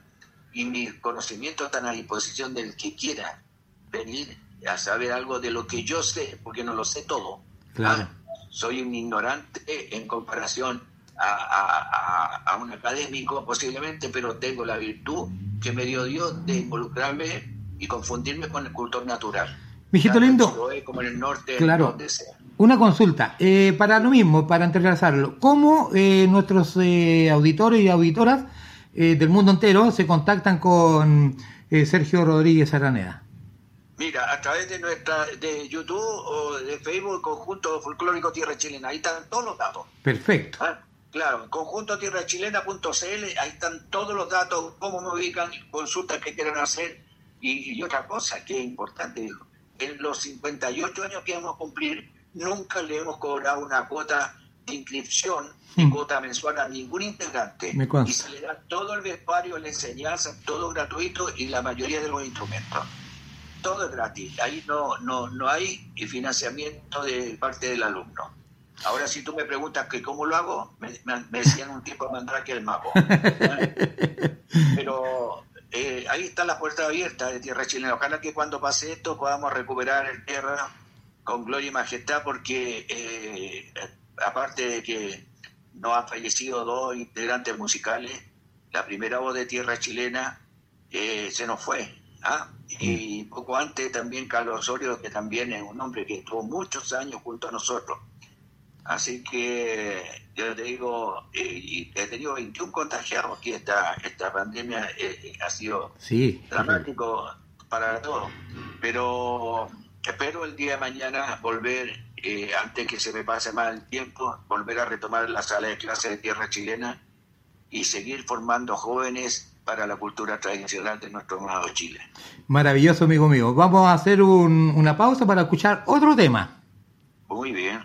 y mi conocimiento están a disposición del que quiera venir a saber algo de lo que yo sé, porque no lo sé todo. Claro. Ah, soy un ignorante en comparación a, un académico posiblemente, pero tengo la virtud que me dio Dios de involucrarme y confundirme con el cultor natural. Mijito lindo. Como en el norte, claro. Una consulta, eh, para lo mismo, para entrelazarlo, ¿cómo eh, nuestros eh, auditores y auditoras del mundo entero se contactan con Sergio Rodríguez Araneda? Mira, a través de nuestra de YouTube o de Facebook, Conjunto Folclórico Tierra Chilena, ahí están todos los datos. Perfecto. Ah, claro, conjunto conjuntotierrachilena.cl, ahí están todos los datos, cómo me ubican, consultas que quieran hacer. Y, otra cosa que es importante, dijo, en los 58 años que vamos a cumplir, nunca le hemos cobrado una cuota de inscripción, ni hmm. cuota mensual a ningún integrante. y se le da todo el vestuario, la enseñanza, todo gratuito y la mayoría de los instrumentos todo es gratis. Ahí no, no, no hay financiamiento de parte del alumno. Ahora, si tú me preguntas que cómo lo hago, me, decían un tipo mandar que el mago. Pero eh, ahí está la puerta abierta de Tierra Chilena. Ojalá que cuando pase esto podamos recuperar el tierra con gloria y majestad, porque eh, aparte de que nos han fallecido dos integrantes musicales, la primera voz de Tierra Chilena eh, se nos fue. ¿Ah? Y poco antes también Carlos Osorio, que también es un hombre que estuvo muchos años junto a nosotros. Así que yo te digo, eh, y he tenido 21 contagiados aquí, esta, esta pandemia eh, ha sido dramático para todos. Pero espero el día de mañana volver, eh, antes que se me pase más el tiempo, volver a retomar la sala de clase de tierra chilena y seguir formando jóvenes para la cultura tradicional de nuestro amado Chile. Maravilloso, amigo mío. Vamos a hacer una pausa para escuchar otro tema. Muy bien.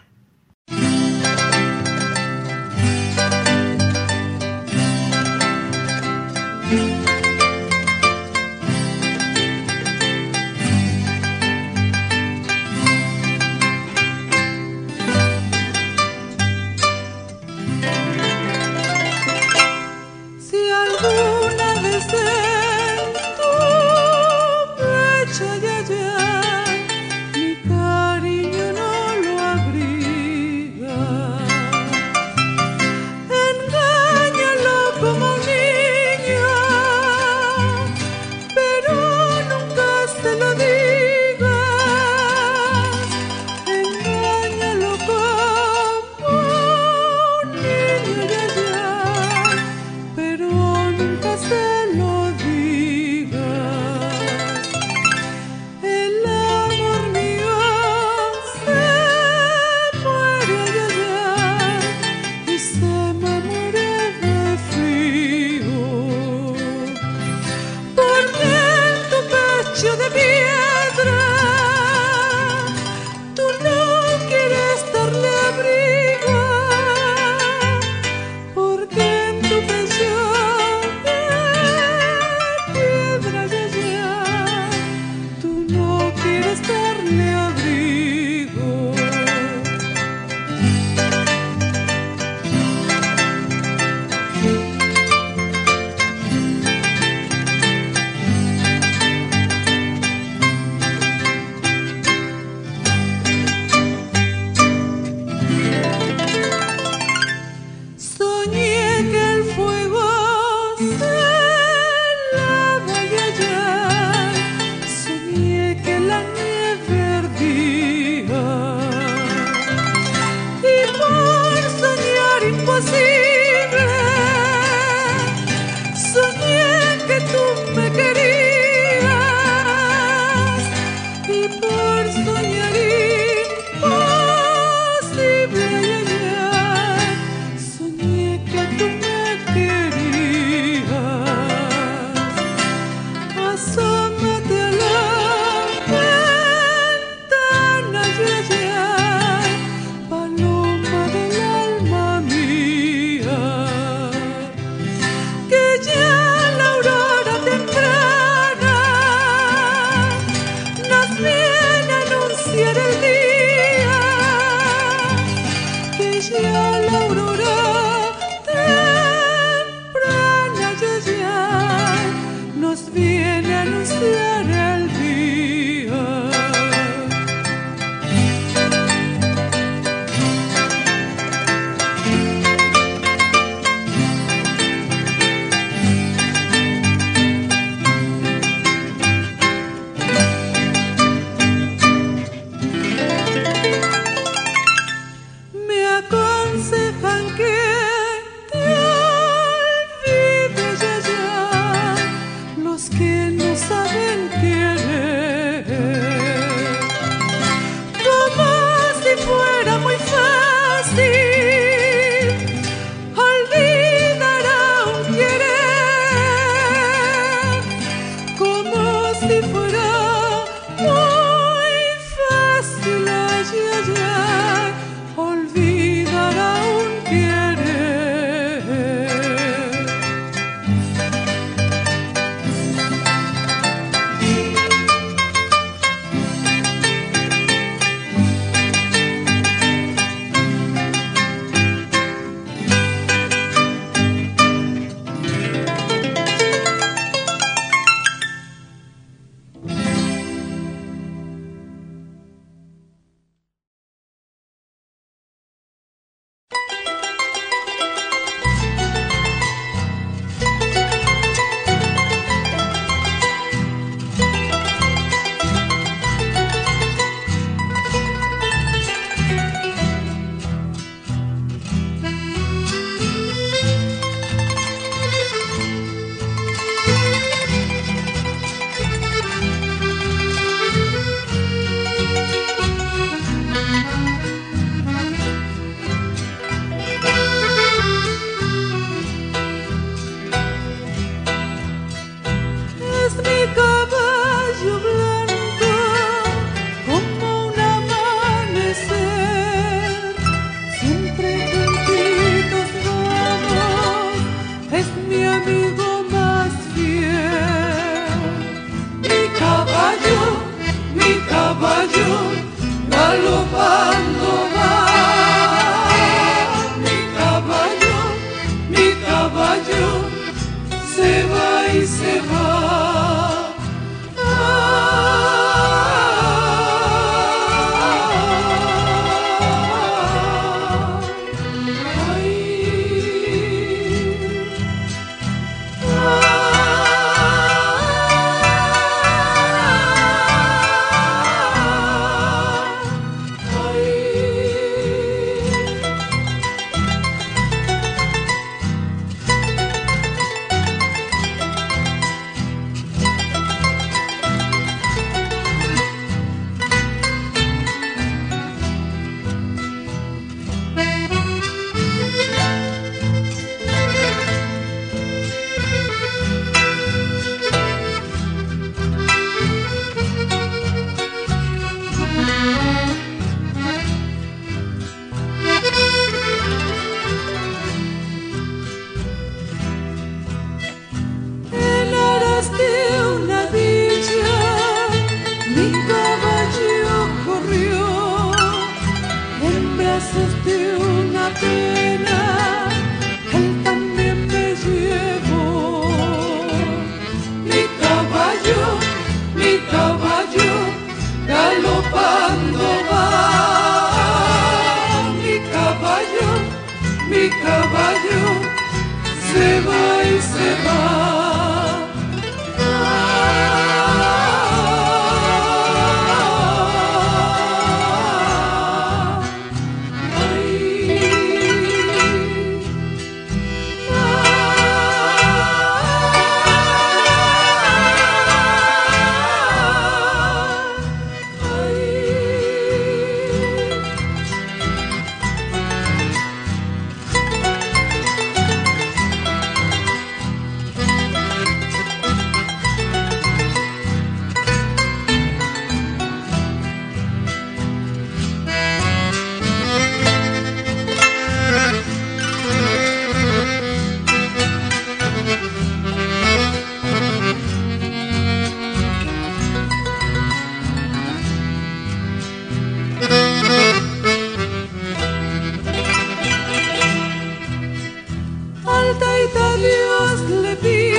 alta y Dios le pide.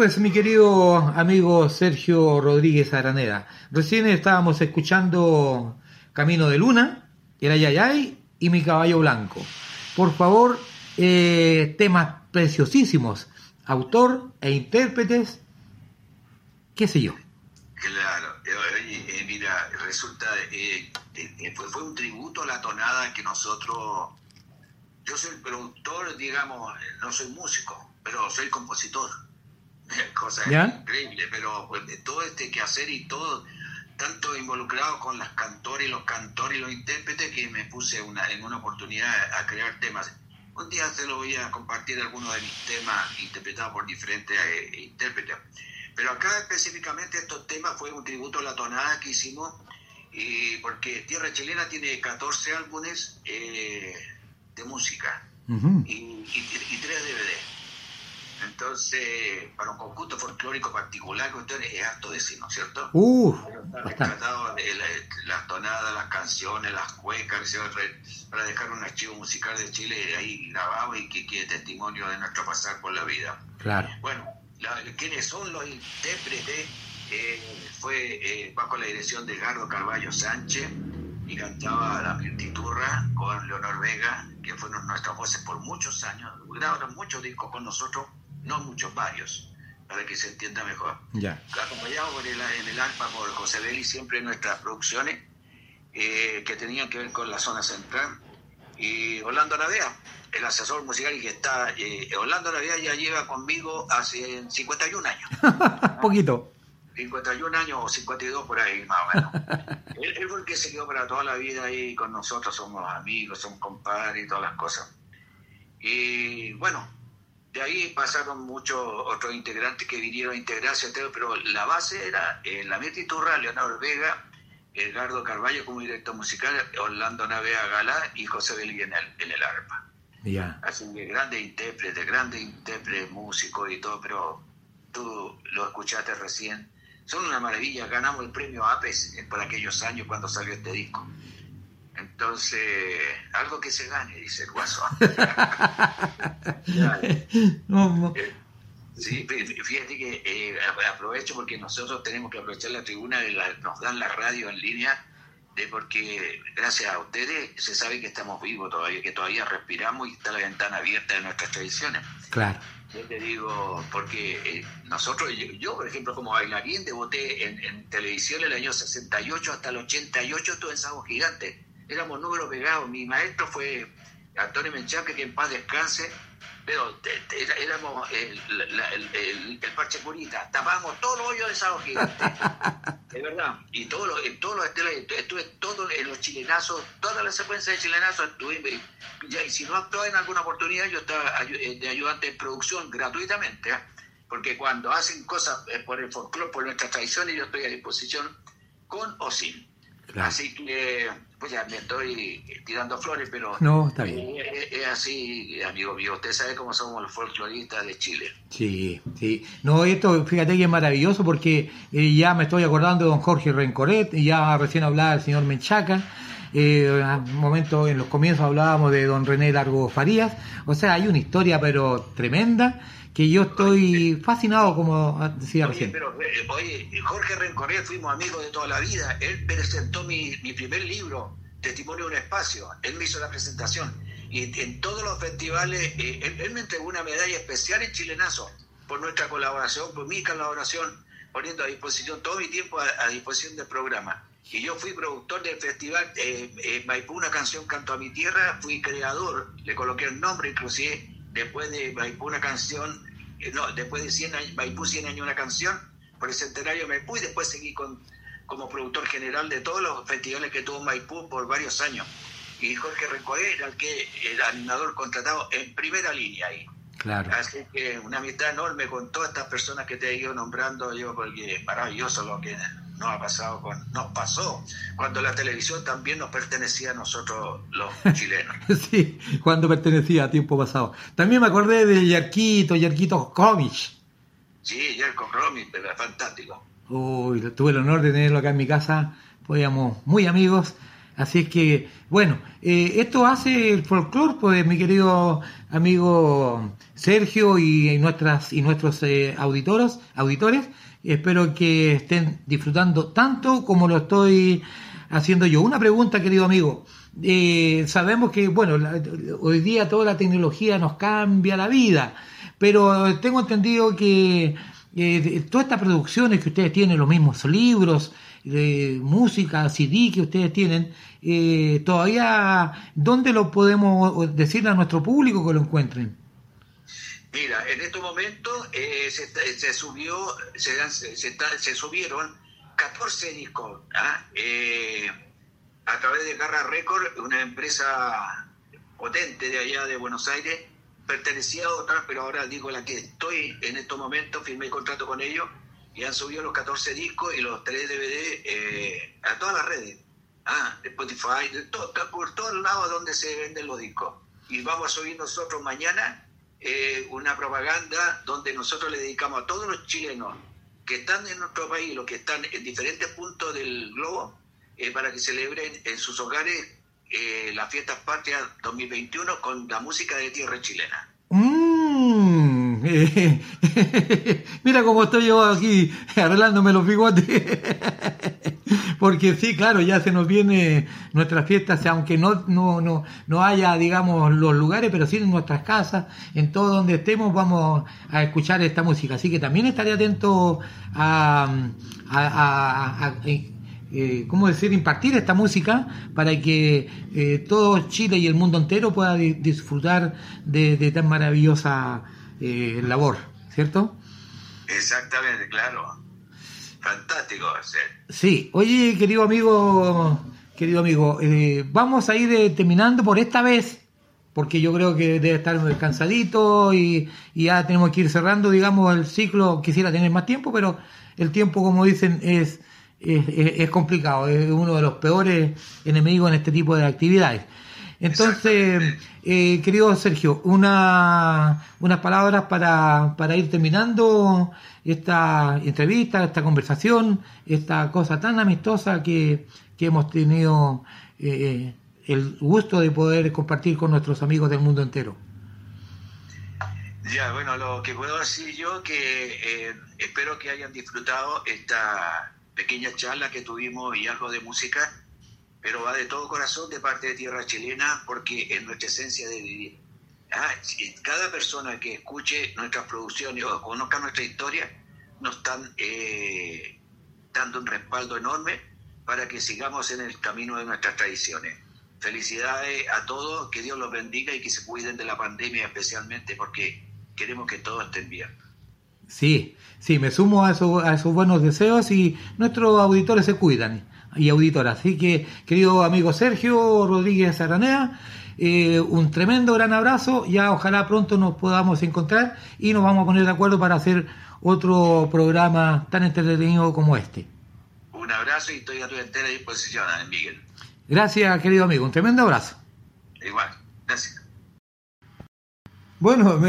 Pues mi querido amigo Sergio Rodríguez Araneda. Recién estábamos escuchando Camino de Luna, El Ayayay y Mi Caballo Blanco. Por favor, eh, temas preciosísimos, autor e intérpretes, qué sé yo. Claro, eh, eh, mira, resulta, eh, fue, fue un tributo a la tonada que nosotros, yo soy productor, digamos, no soy músico, pero soy compositor. Cosa ¿Ya? increíble, pero pues, de todo este quehacer y todo, tanto involucrado con las cantores los cantores y los intérpretes que me puse una, en una oportunidad a crear temas. Un día se lo voy a compartir algunos de mis temas interpretados por diferentes eh, intérpretes. Pero acá específicamente estos temas fue un tributo a la tonada que hicimos, y porque Tierra Chilena tiene 14 álbumes eh, de música Ujú. y, y, y tres DVD. Entonces, para un conjunto folclórico particular, es harto decir, ¿no es cierto? Bastante. rescatado las tonadas, las canciones, las cuecas, para dejar un archivo musical de Chile ahí grabado y que quede testimonio de nuestro pasar por la vida. Claro. Bueno, la- ¿quiénes son los intérpretes? Eh, fue eh, bajo la dirección de Gardo Carballo Sánchez y cantaba la Mirtiturra con Leonor Vega, que fueron nuestras voces por muchos años. Grabaron muchos discos con nosotros, no muchos, varios, para que se entienda mejor. Ya. acompañado por el, en el arpa por José Belli siempre en nuestras producciones eh, que tenían que ver con la zona central. Y Orlando Navea el asesor musical y que está eh, Orlando Navea ya lleva conmigo hace 51 años. Poquito. 51 años o 52 por ahí más o menos. Él, él fue el que se quedó para toda la vida ahí con nosotros somos amigos somos compadres y todas las cosas. Y bueno de ahí pasaron muchos otros integrantes que vinieron a integrarse, pero la base era eh, la Turra, Leonardo Vega, Edgardo Carballo como director musical, Orlando Navea Galá y José Belli en el, en el arpa. Ya. Así que grandes intérpretes, grandes intérpretes, músicos y todo, pero tú lo escuchaste recién. Son una maravilla, ganamos el premio APES eh, por aquellos años cuando salió este disco. Entonces, algo que se gane, dice el No, no. Sí, fí- fíjate que eh, aprovecho porque nosotros tenemos que aprovechar la tribuna, la- nos dan la radio en línea, de porque gracias a ustedes se sabe que estamos vivos todavía, que todavía respiramos y está la ventana abierta de nuestras tradiciones. Claro. Yo te digo, porque eh, nosotros, yo, yo, por ejemplo, como bailarín, debuté en, en televisión el año 68 hasta el 88, estuve en Sábado Gigante. Éramos números pegados. Mi maestro fue Antonio Menchaque, que en paz descanse, pero éramos el, el, el- el parche curita. Tapábamos todos los hoyos de Sábado Gigante. Es verdad. Y todos los, en todos los estelas, estuve todo en los chilenazos, toda la secuencia de chilenazos estuve. Ya, y si no actuaba en alguna oportunidad, yo estaba eh, de ayudante en producción gratuitamente, ¿ah? porque cuando hacen cosas eh, por el folclore, por nuestras tradiciones, yo estoy a disposición con o sin. Claro. Así que, pues ya me estoy tirando flores, pero No, está bien. es así, amigo mío. Usted sabe cómo somos los folcloristas de Chile. Sí, sí. No, esto, fíjate que es maravilloso porque eh, ya me estoy acordando de don Jorge Rencoret, y ya recién hablaba el señor Menchaca, eh, momento en los comienzos hablábamos de don René Largo Farías, o sea, hay una historia pero tremenda que yo estoy fascinado, como decía Oye, recién. pero, eh, oye, Jorge Rencoré, fuimos amigos de toda la vida. Él presentó mi, mi primer libro, Testimonio de un Espacio. Él me hizo la presentación. Y en todos los festivales, eh, él, él me entregó una medalla especial en Chilenazo por nuestra colaboración, por mi colaboración, poniendo a disposición todo mi tiempo a, a disposición del programa. Y yo fui productor del festival eh, eh, Maipú, una canción Canto a mi tierra, fui creador, le coloqué el nombre inclusive, después de Maipú, una canción, eh, no, después de 100 años, Maipú 100 años, una canción, por el centenario de Maipú, y después seguí con, como productor general de todos los festivales que tuvo Maipú por varios años. Y Jorge Recoé era el, que, el animador contratado en primera línea ahí. Claro. Así que una amistad enorme con todas estas personas que te he ido nombrando yo, porque es maravilloso lo que nos ha pasado, con, nos pasó cuando la televisión también nos pertenecía a nosotros los chilenos. Sí, cuando pertenecía a tiempo pasado. También me acordé de Yarquito, Yarquito Komich. Sí, Romy, pero es fantástico. Uy, tuve el honor de tenerlo acá en mi casa, fuéramos muy amigos Así es que, bueno, eh, esto hace el folclore, pues, mi querido amigo Sergio y, nuestras y nuestros eh, auditores, auditores. Espero que estén disfrutando tanto como lo estoy haciendo yo. Una pregunta, querido amigo. Eh, sabemos que, bueno, hoy día toda la tecnología nos cambia la vida, pero tengo entendido que eh, todas estas producciones que ustedes tienen, los mismos libros, de música, CD que ustedes tienen, eh, todavía, ¿dónde lo podemos decir a nuestro público que lo encuentren? Mira, en este momento eh, se, subió, se, se, subieron 14 discos ¿ah? eh, a través de Garra Record, una empresa potente de allá de Buenos Aires, pertenecía a otra, pero ahora digo la que estoy en estos momentos, firmé contrato con ellos y han subido los 14 discos y los 3 DVD eh, a todas las redes, ah, Spotify, de por todos lados donde se venden los discos. Y vamos a subir nosotros mañana eh, una propaganda donde nosotros le dedicamos a todos los chilenos que están en nuestro país, los que están en diferentes puntos del globo, eh, para que celebren en sus hogares eh, las fiestas patrias 2021 con la música de tierra chilena. Mira cómo estoy yo aquí arreglándome los bigotes. Porque sí, claro, ya se nos viene nuestras fiestas, aunque no, no, no, no haya, digamos, los lugares, pero sí en nuestras casas, en todo donde estemos, vamos a escuchar esta música. Así que también estaré atento a, a, eh, ¿cómo decir?, impartir esta música para que eh, todo Chile y el mundo entero pueda disfrutar de, tan maravillosa eh, labor, ¿cierto? Exactamente, claro. Fantástico. Sí, oye, querido amigo, querido amigo, eh, vamos a ir eh, terminando por esta vez, porque yo creo que debe estar cansadito y, ya tenemos que ir cerrando, digamos, el ciclo. Quisiera tener más tiempo, pero el tiempo, como dicen, es, es, complicado, es uno de los peores enemigos en este tipo de actividades. Entonces, eh, querido Sergio, una, unas palabras para, para ir terminando esta entrevista, esta conversación, esta cosa tan amistosa que, que hemos tenido eh, el gusto de poder compartir con nuestros amigos del mundo entero. Ya, bueno, lo que puedo decir yo que eh, espero que hayan disfrutado esta pequeña charla que tuvimos y algo de música pero va de todo corazón de parte de Tierra Chilena porque es nuestra esencia de vivir. Ah, cada persona que escuche nuestras producciones o conozca nuestra historia nos están eh, dando un respaldo enorme para que sigamos en el camino de nuestras tradiciones. Felicidades a todos, que Dios los bendiga y que se cuiden de la pandemia especialmente porque queremos que todos estén bien. Sí, sí, me sumo a, a esos buenos deseos y nuestros auditores se cuidan y auditora. Así que, querido amigo Sergio Rodríguez Aranea, eh, un tremendo gran abrazo. Ya ojalá pronto nos podamos encontrar y nos vamos a poner de acuerdo para hacer otro programa tan entretenido como este. Un abrazo y estoy a tu entera disposición, Miguel. Gracias, querido amigo. Un tremendo abrazo. Igual, gracias. Bueno,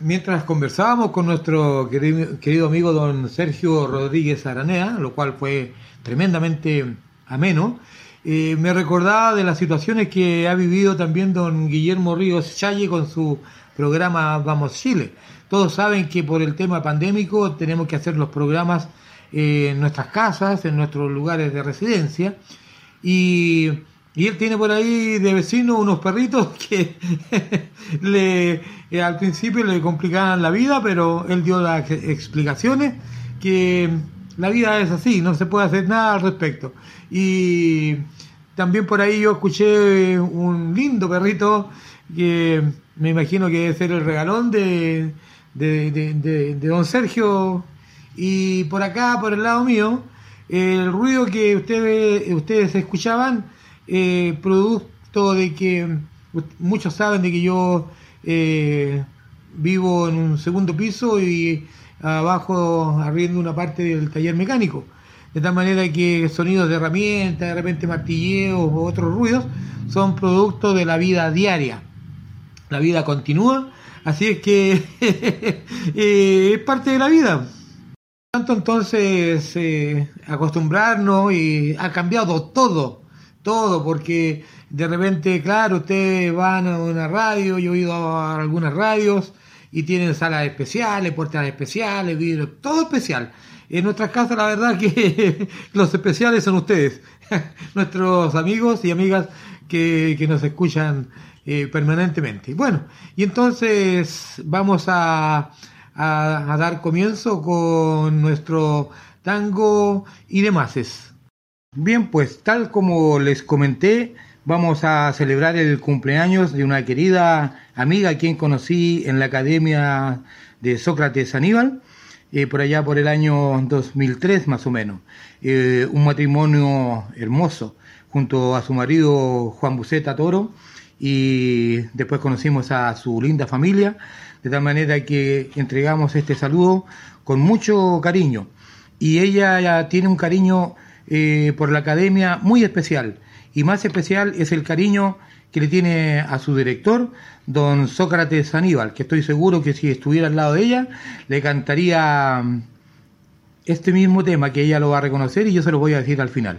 mientras conversábamos con nuestro querido, querido, amigo don Sergio Rodríguez Aranea, lo cual fue tremendamente ameno, eh, me recordaba de las situaciones que ha vivido también don Guillermo Ríos Challe con su programa Vamos Chile. Todos saben que por el tema pandémico tenemos que hacer los programas eh, en nuestras casas, en nuestros lugares de residencia, y, él tiene por ahí de vecino unos perritos que le, eh, al principio le complicaban la vida, pero él dio las explicaciones que la vida es así, no se puede hacer nada al respecto. Y también por ahí yo escuché un lindo perrito que me imagino que debe ser el regalón de, de, don Sergio. Y por acá, por el lado mío, el ruido que ustedes, ustedes escuchaban, eh, producto de que muchos saben de que yo eh, vivo en un segundo piso y abajo arriendo una parte del taller mecánico. De tal manera que sonidos de herramientas, de repente martilleos o otros ruidos, son producto de la vida diaria. La vida continúa, así es que eh, es parte de la vida. Tanto entonces eh, acostumbrarnos y ha cambiado todo, todo, porque de repente, claro, ustedes van a una radio, yo he ido a algunas radios y tienen salas especiales, puertas especiales, vidrios, todo especial. En nuestras casas, la verdad que los especiales son ustedes, nuestros amigos y amigas que, que nos escuchan eh, permanentemente. Bueno, y entonces vamos a, a, a dar comienzo con nuestro tango y demás. Bien, pues tal como les comenté, vamos a celebrar el cumpleaños de una querida amiga a quien conocí en la Academia de Sócrates Aníbal, eh, por allá por el año 2003 más o menos. Eh, un matrimonio hermoso junto a su marido Juan Buceta Toro y después conocimos a su linda familia, de tal manera que entregamos este saludo con mucho cariño. Y ella ya tiene un cariño eh, por la academia muy especial. Y más especial es el cariño que le tiene a su director, don Sócrates Aníbal, que estoy seguro que si estuviera al lado de ella, le cantaría mm, este mismo tema que ella lo va a reconocer y yo se lo voy a decir al final.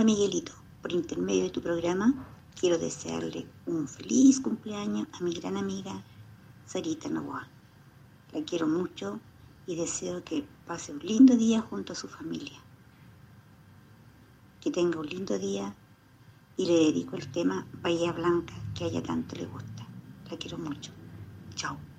Hola Miguelito, por intermedio de tu programa quiero desearle un feliz cumpleaños a mi gran amiga Sarita Novoa. La quiero mucho y deseo que pase un lindo día junto a su familia. Que tenga un lindo día y le dedico el tema Bahía Blanca que a ella tanto le gusta. La quiero mucho. Chao.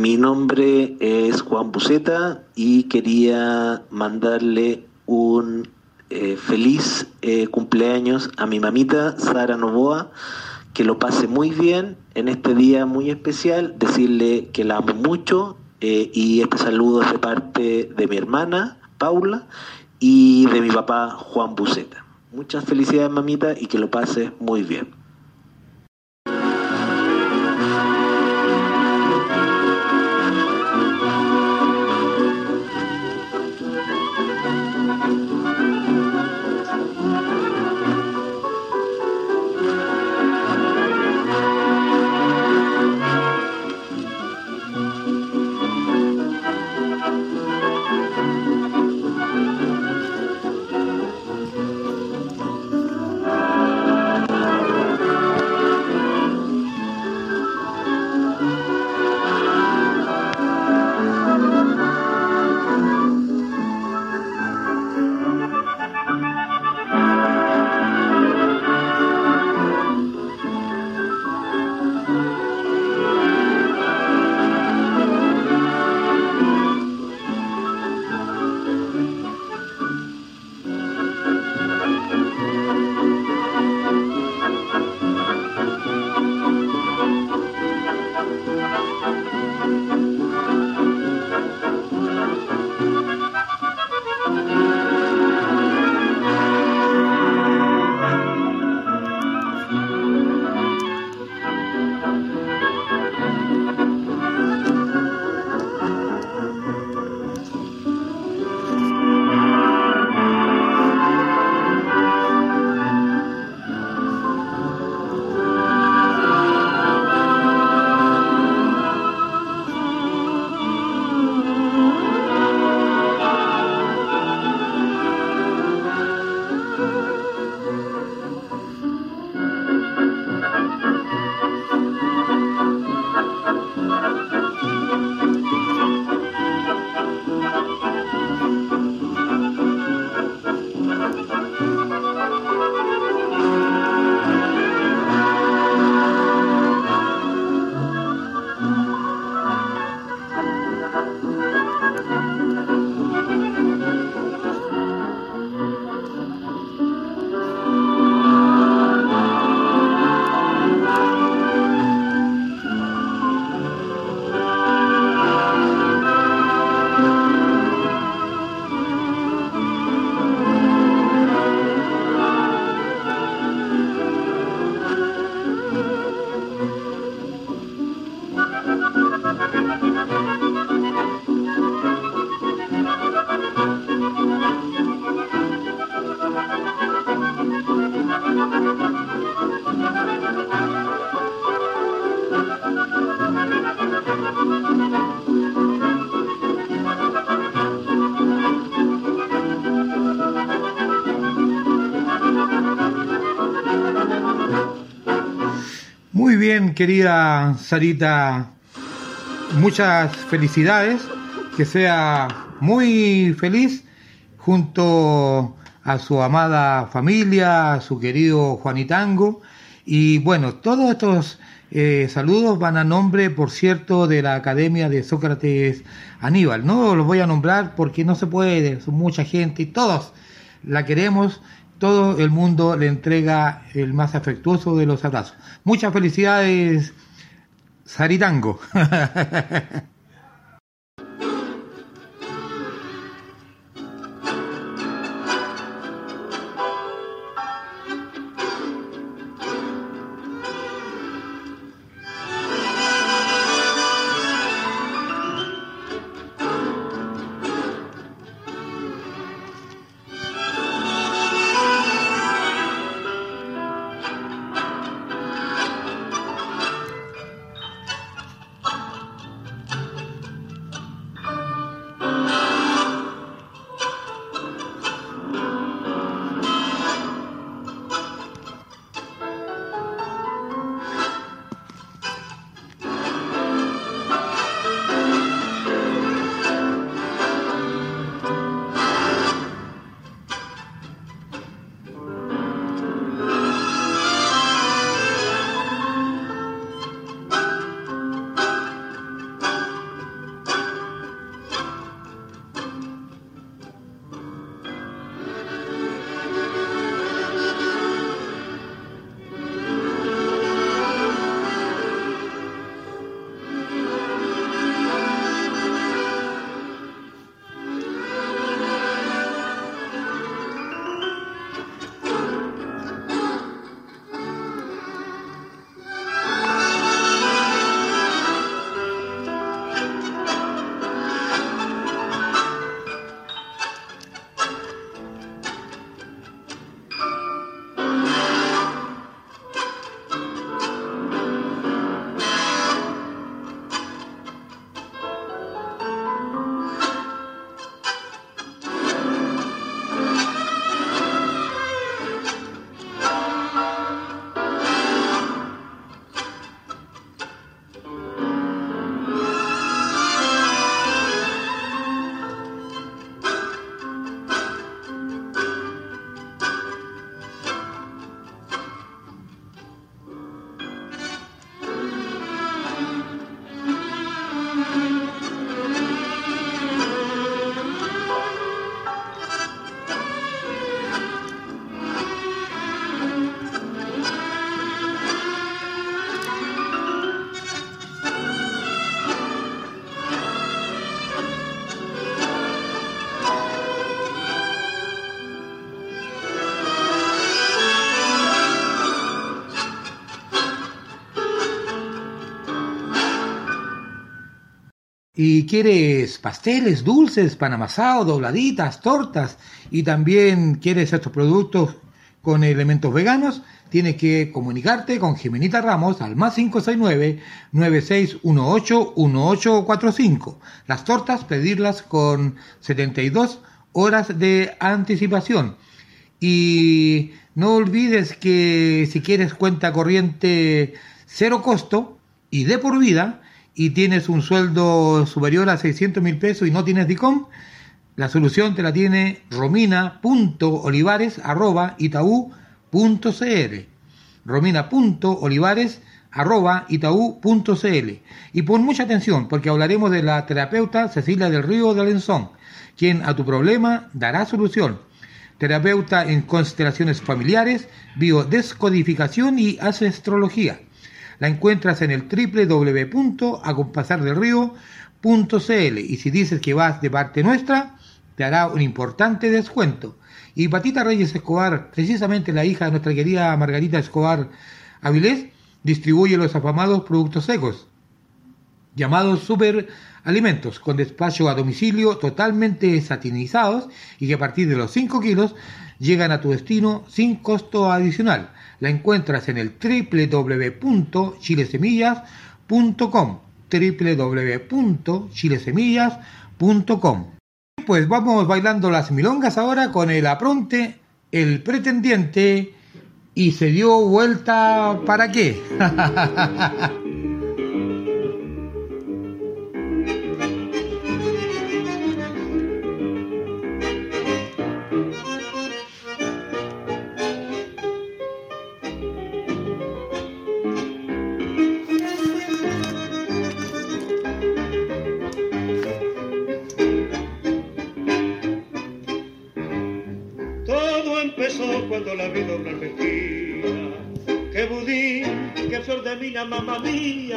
Mi nombre es Juan Buceta y quería mandarle un eh, feliz eh, cumpleaños a mi mamita Sara Novoa, que lo pase muy bien en este día muy especial, decirle que la amo mucho eh, y este saludo es de parte de mi hermana Paula y de mi papá Juan Buceta. Muchas felicidades mamita y que lo pase muy bien. Bien, querida Sarita, muchas felicidades, que sea muy feliz junto a su amada familia, su querido Juanitango. Y bueno, todos estos eh, saludos van a nombre, por cierto, de la Academia de Sócrates Aníbal. No los voy a nombrar porque no se puede, son mucha gente y todos la queremos todo el mundo le entrega el más afectuoso de los abrazos. Muchas felicidades, Saritango. y quieres pasteles, dulces, pan amasado, dobladitas, tortas y también quieres estos productos con elementos veganos, tienes que comunicarte con Jimenita Ramos al más 569-9618-1845. Las tortas pedirlas con 72 horas de anticipación. Y no olvides que si quieres cuenta corriente cero costo y de por vida, y tienes un sueldo superior a 600 mil pesos y no tienes DICOM, la solución te la tiene romina.olivares.itaú.cl romina.olivares.itaú.cl Y pon mucha atención porque hablaremos de la terapeuta Cecilia del Río de Alenzón, quien a tu problema dará solución. Terapeuta en constelaciones familiares, biodescodificación y ancestrología la encuentras en el www.acompasardelrío.cl y si dices que vas de parte nuestra, te hará un importante descuento. Y Patita Reyes Escobar, precisamente la hija de nuestra querida Margarita Escobar Avilés, distribuye los afamados productos secos. llamados superalimentos, con despacho a domicilio totalmente satinizados y que a partir de los 5 kilos llegan a tu destino sin costo adicional. La encuentras en el www.chilesemillas.com www.chilesemillas.com Pues vamos bailando las milongas ahora con el apronte, el pretendiente y se dio vuelta para qué.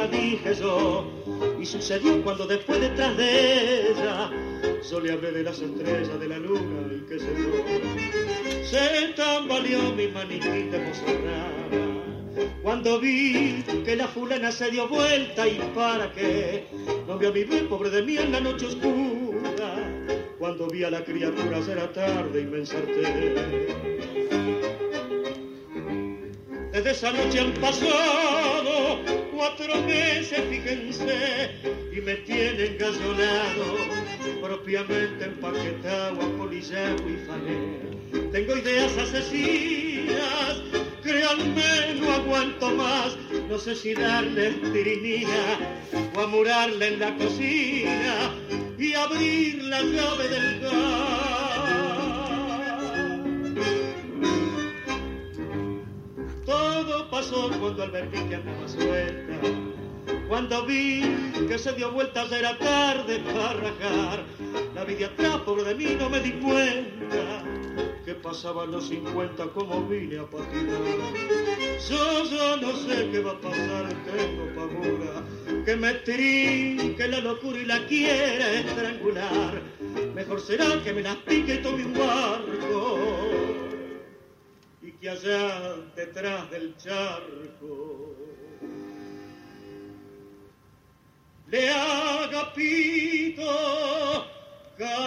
dije yo. Y sucedió cuando después detrás de ella, yo le hablé de las estrellas, de la luna y qué sé yo. Se tambaleó mi maniquita emocionada. Cuando vi que la fulana se dio vuelta y para qué, no vio a mi bebé, pobre de mí, en la noche oscura. Cuando vi a la criatura será tarde y me ensarté. Desde esa noche han pasado cuatro meses, fíjense, y me tienen gallonado, propiamente empaquetado, apolillado y fané. Tengo ideas asesinas, créanme, no aguanto más, no sé si darle tirinina o amurarle en la cocina y abrir la llave del gas. Pasó cuando al ver que andaba suelta. Cuando vi que se dio vueltas era tarde para rajar. La vi de atrás, pobre de mí, no me di cuenta que pasaban los 50 como vine a patinar. Yo ya no sé qué va a pasar, tengo pavura, que me trinque la locura y la quiera estrangular. Mejor será que me las pique y tome un barco y allá detrás del charco le haga pito catalán.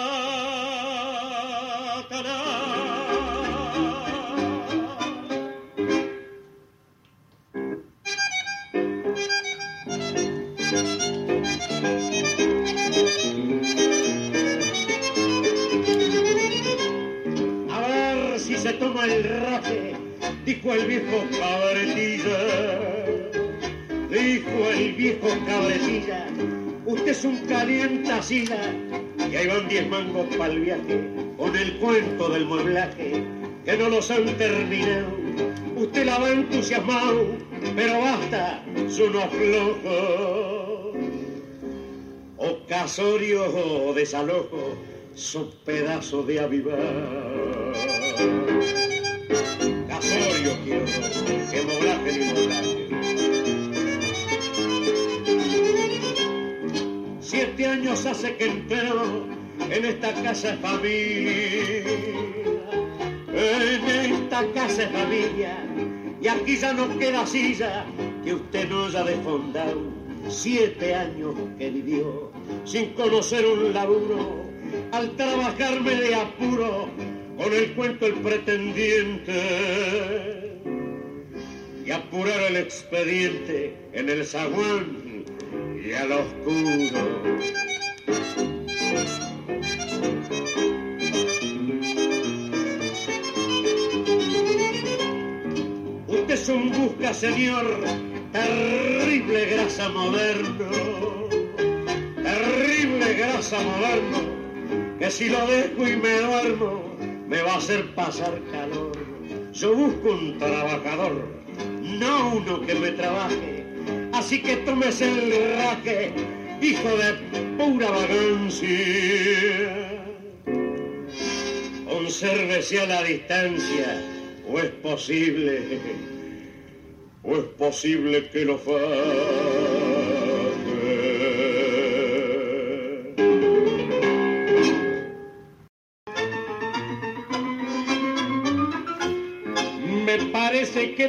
El raje, dijo el viejo cabretilla. Dijo el viejo cabretilla, usted es un calientacilla. Y ahí van diez mangos para el viaje, con el cuento del mueblaje, que no los han terminado. Usted la va entusiasmado, pero basta, son unos flojos. O casorio o desalojo, son pedazos de avivar. Casorio quiero, que moblaje ni moblaje. Siete años hace que entero en esta casa es familia. En esta casa es familia. Y aquí ya no queda silla que usted no haya desfondado. Siete años que vivió sin conocer un laburo. Al trabajarme de apuro con el cuento el pretendiente y apurar el expediente en el zaguán y al oscuro. Usted es un busca, señor, terrible grasa moderno, terrible grasa moderno, que si lo dejo y me duermo, me va a hacer pasar calor. Yo busco un trabajador, no uno que me trabaje, así que tomes el raque, hijo de pura vagancia. Consérvese a la distancia, o es posible, o es posible que lo faje.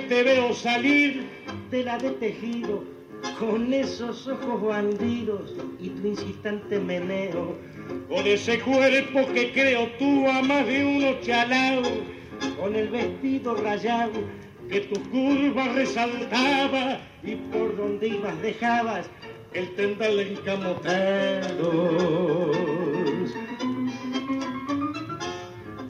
Te veo salir de la de tejido con esos ojos bandidos y tu insistente meneo, con ese cuerpo que creo tú a más de uno chalao, con el vestido rayado que tu curva resaltaba y por donde ibas dejabas el tendal encamotado.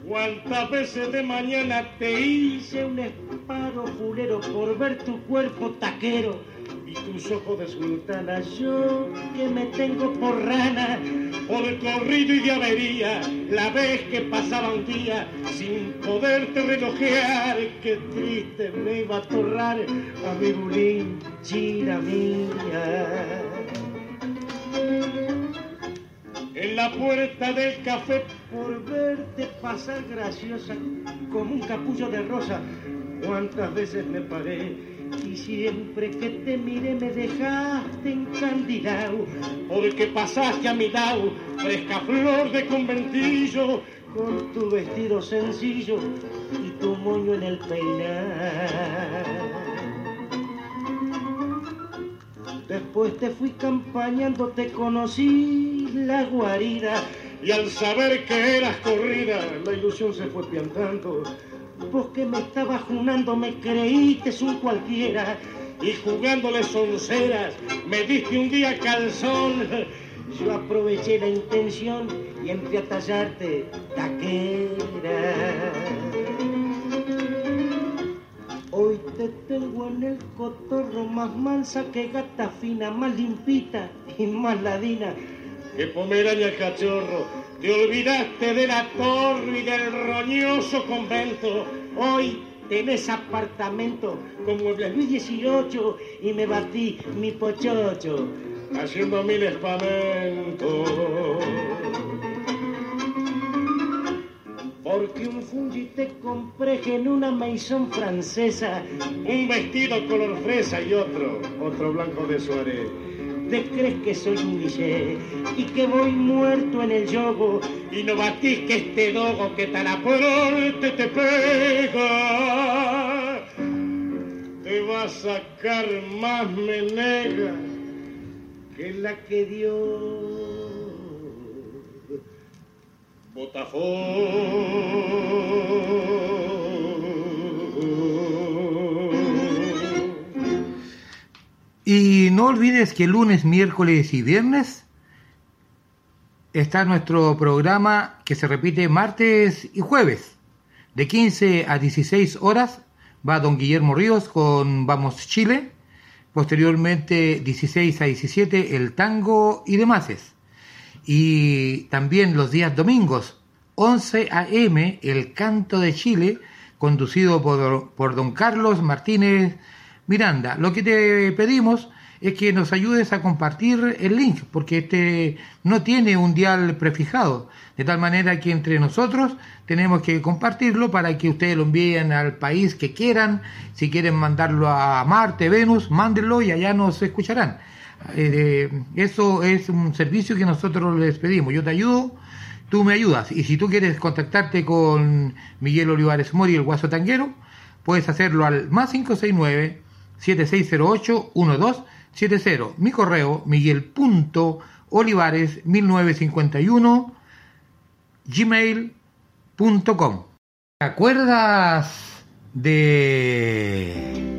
¿Cuántas veces de mañana te hice un esparo fulero por ver tu cuerpo taquero? y tus ojos de sultana, yo que me tengo por rana, por corrido y de la vez que pasaba un día sin poderte relojear, qué triste me iba a torrar a mi bulín, china mía. En la puerta del café por verte pasar graciosa como un capullo de rosa, cuántas veces me paré y siempre que te miré me dejaste encandilado, porque pasaste a mi lado, fresca flor de conventillo, con tu vestido sencillo y tu moño en el peinar. Después te fui campañando, te conocí la guarida, y al saber que eras corrida, la ilusión se fue piantando Vos que me estabas junando me creíste un cualquiera y jugándole sonceras me diste un día calzón. Yo aproveché la intención y entré a tallarte taquera. Hoy te tengo en el cotorro más mansa que gata fina, más limpita y más ladina que pomeraña cachorro te olvidaste de la torre y del roñoso convento. Hoy tenés apartamento con muebles Luis XVIII y me batí mi pochocho haciendo mil espamentos. Porque un fungi te compré en una maison francesa, un vestido color fresa y otro, otro blanco de suárez te crees que soy un guille y que voy muerto en el yogo y no batís que este dogo que tan a fuerte te pega. Te va a sacar más menega que la que dio Y no olvides que lunes, miércoles y viernes está nuestro programa que se repite martes y jueves. De 15 a 16 horas va don Guillermo Ríos con Vamos Chile. Posteriormente 16 a 17 el tango y demás. Y también los días domingos 11 a.m. el canto de Chile conducido por, por don Carlos Martínez Miranda, lo que te pedimos es que nos ayudes a compartir el link, porque este no tiene un dial prefijado, de tal manera que entre nosotros tenemos que compartirlo para que ustedes lo envíen al país que quieran, si quieren mandarlo a Marte, Venus, mándenlo y allá nos escucharán. Eh, eso es un servicio que nosotros les pedimos. Yo te ayudo, tú me ayudas. Y si tú quieres contactarte con Miguel Olivares Mori, el Guaso Tanguero, puedes hacerlo al más 569 7608-1270. Mi correo, miguel.olivares1951 gmail.com. ¿Te acuerdas de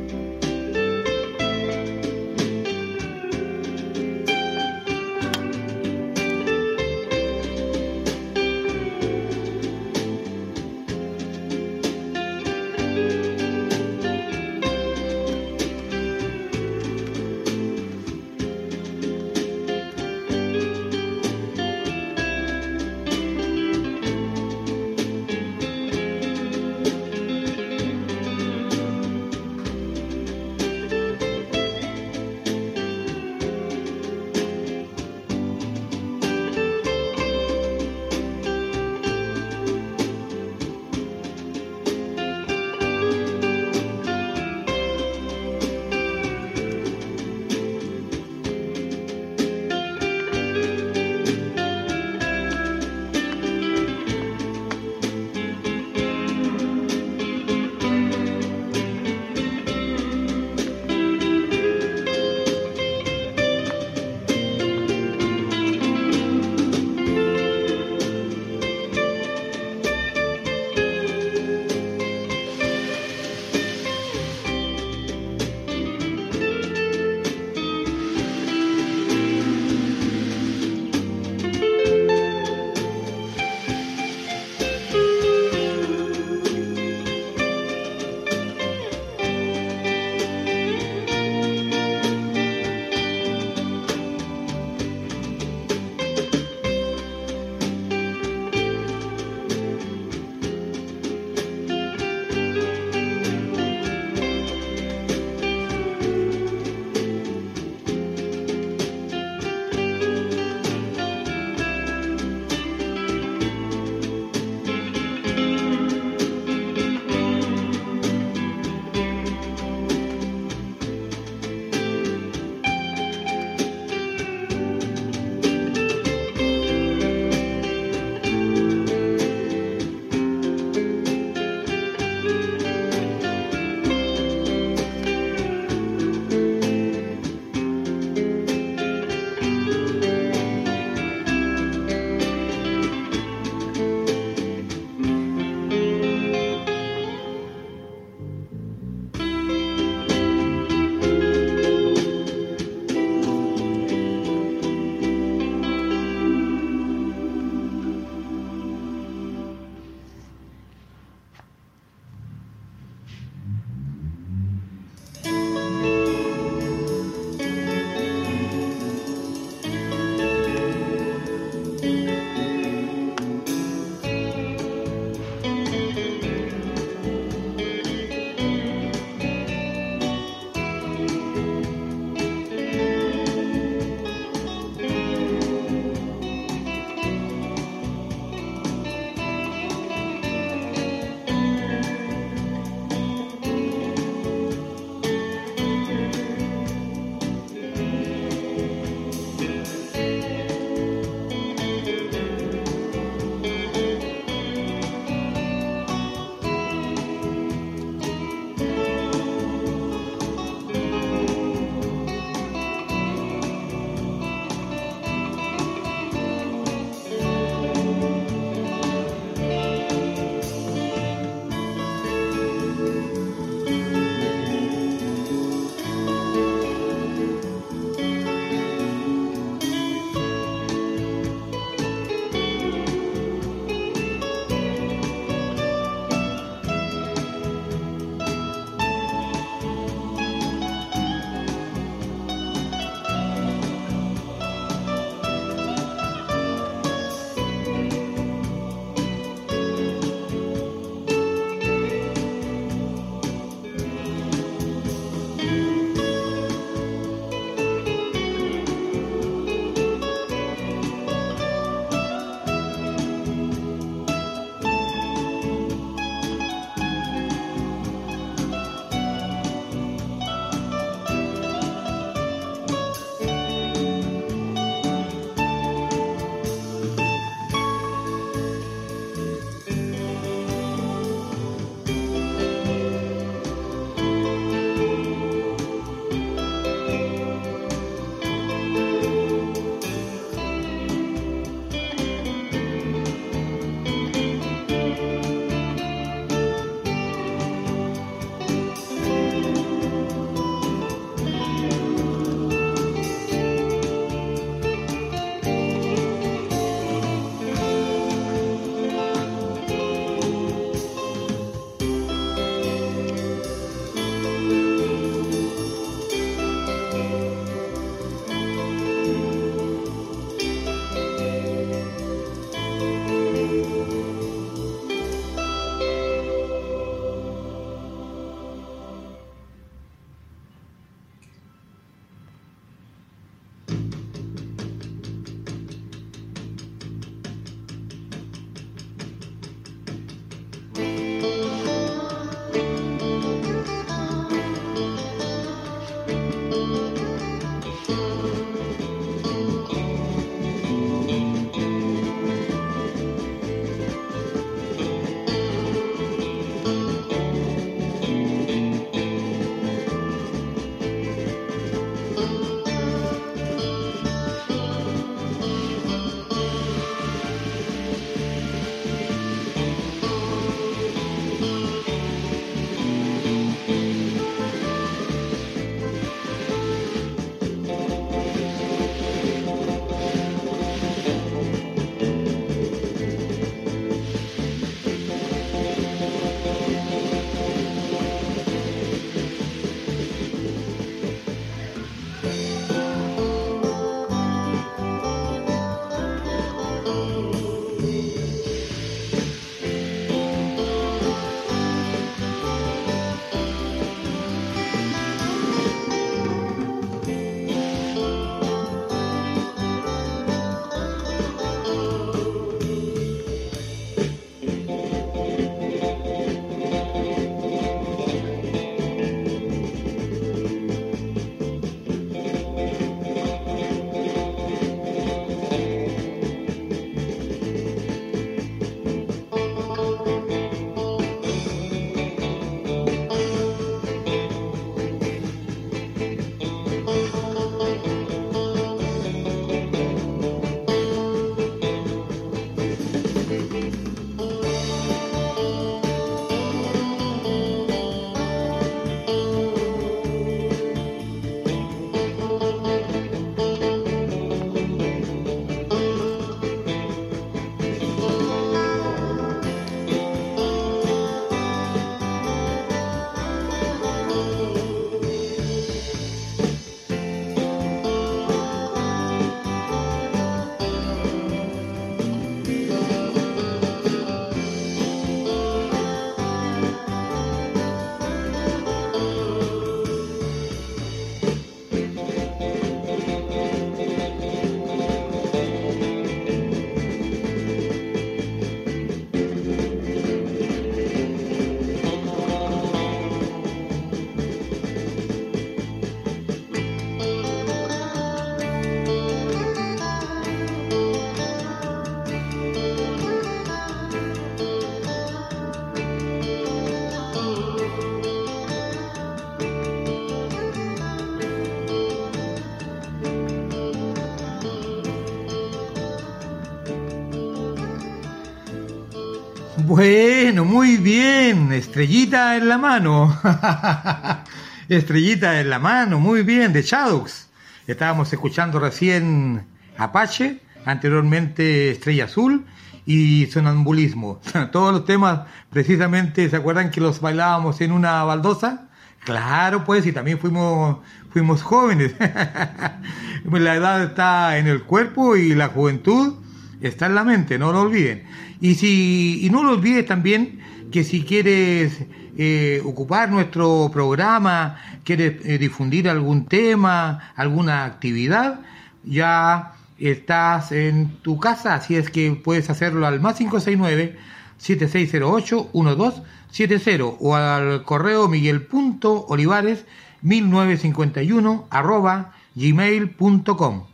muy bien. Estrellita en la mano. Estrellita en la mano, muy bien, de Shadows. Estábamos escuchando recién Apache, anteriormente Estrella Azul y Sonambulismo. Todos los temas, precisamente, ¿se acuerdan que los bailábamos en una baldosa? Claro, pues, y también fuimos, fuimos jóvenes. la edad está en el cuerpo y la juventud está en la mente, no lo olviden. Y, si, y no lo olvides también que si quieres eh, ocupar nuestro programa, quieres eh, difundir algún tema, alguna actividad, ya estás en tu casa, así es que puedes hacerlo al más 569 7608 1270 o al correo miguel.olivares 1951 arroba gmail.com.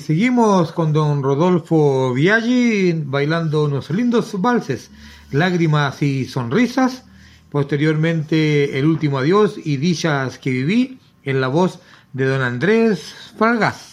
Seguimos con don Rodolfo Viaggi bailando unos lindos valses, lágrimas y sonrisas. Posteriormente, El último adiós y dichas que viví en la voz de don Andrés Fargas.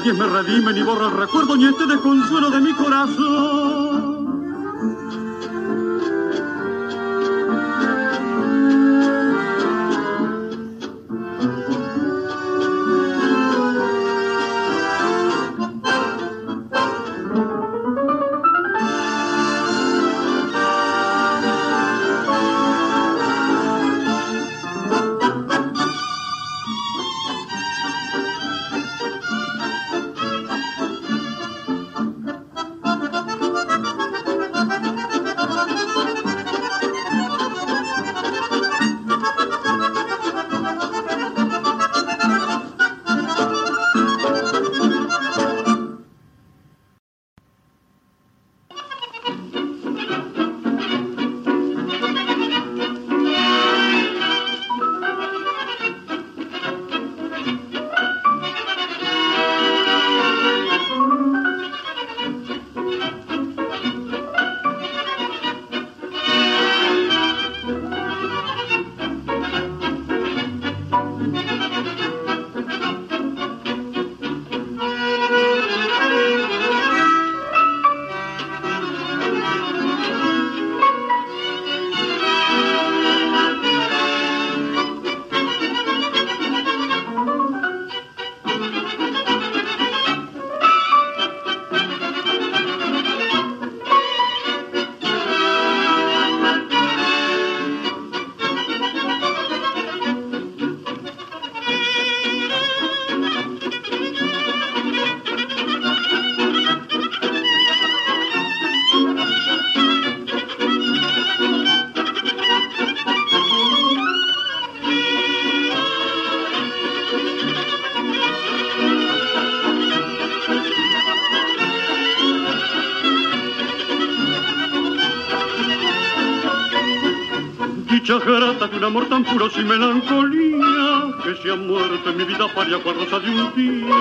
Nadie me redime ni borra el recuerdo ni este desconsuelo de mi corazón. Amor tan puro sin melancolía, que se ha muerto en mi vida paria cual rosa de un día.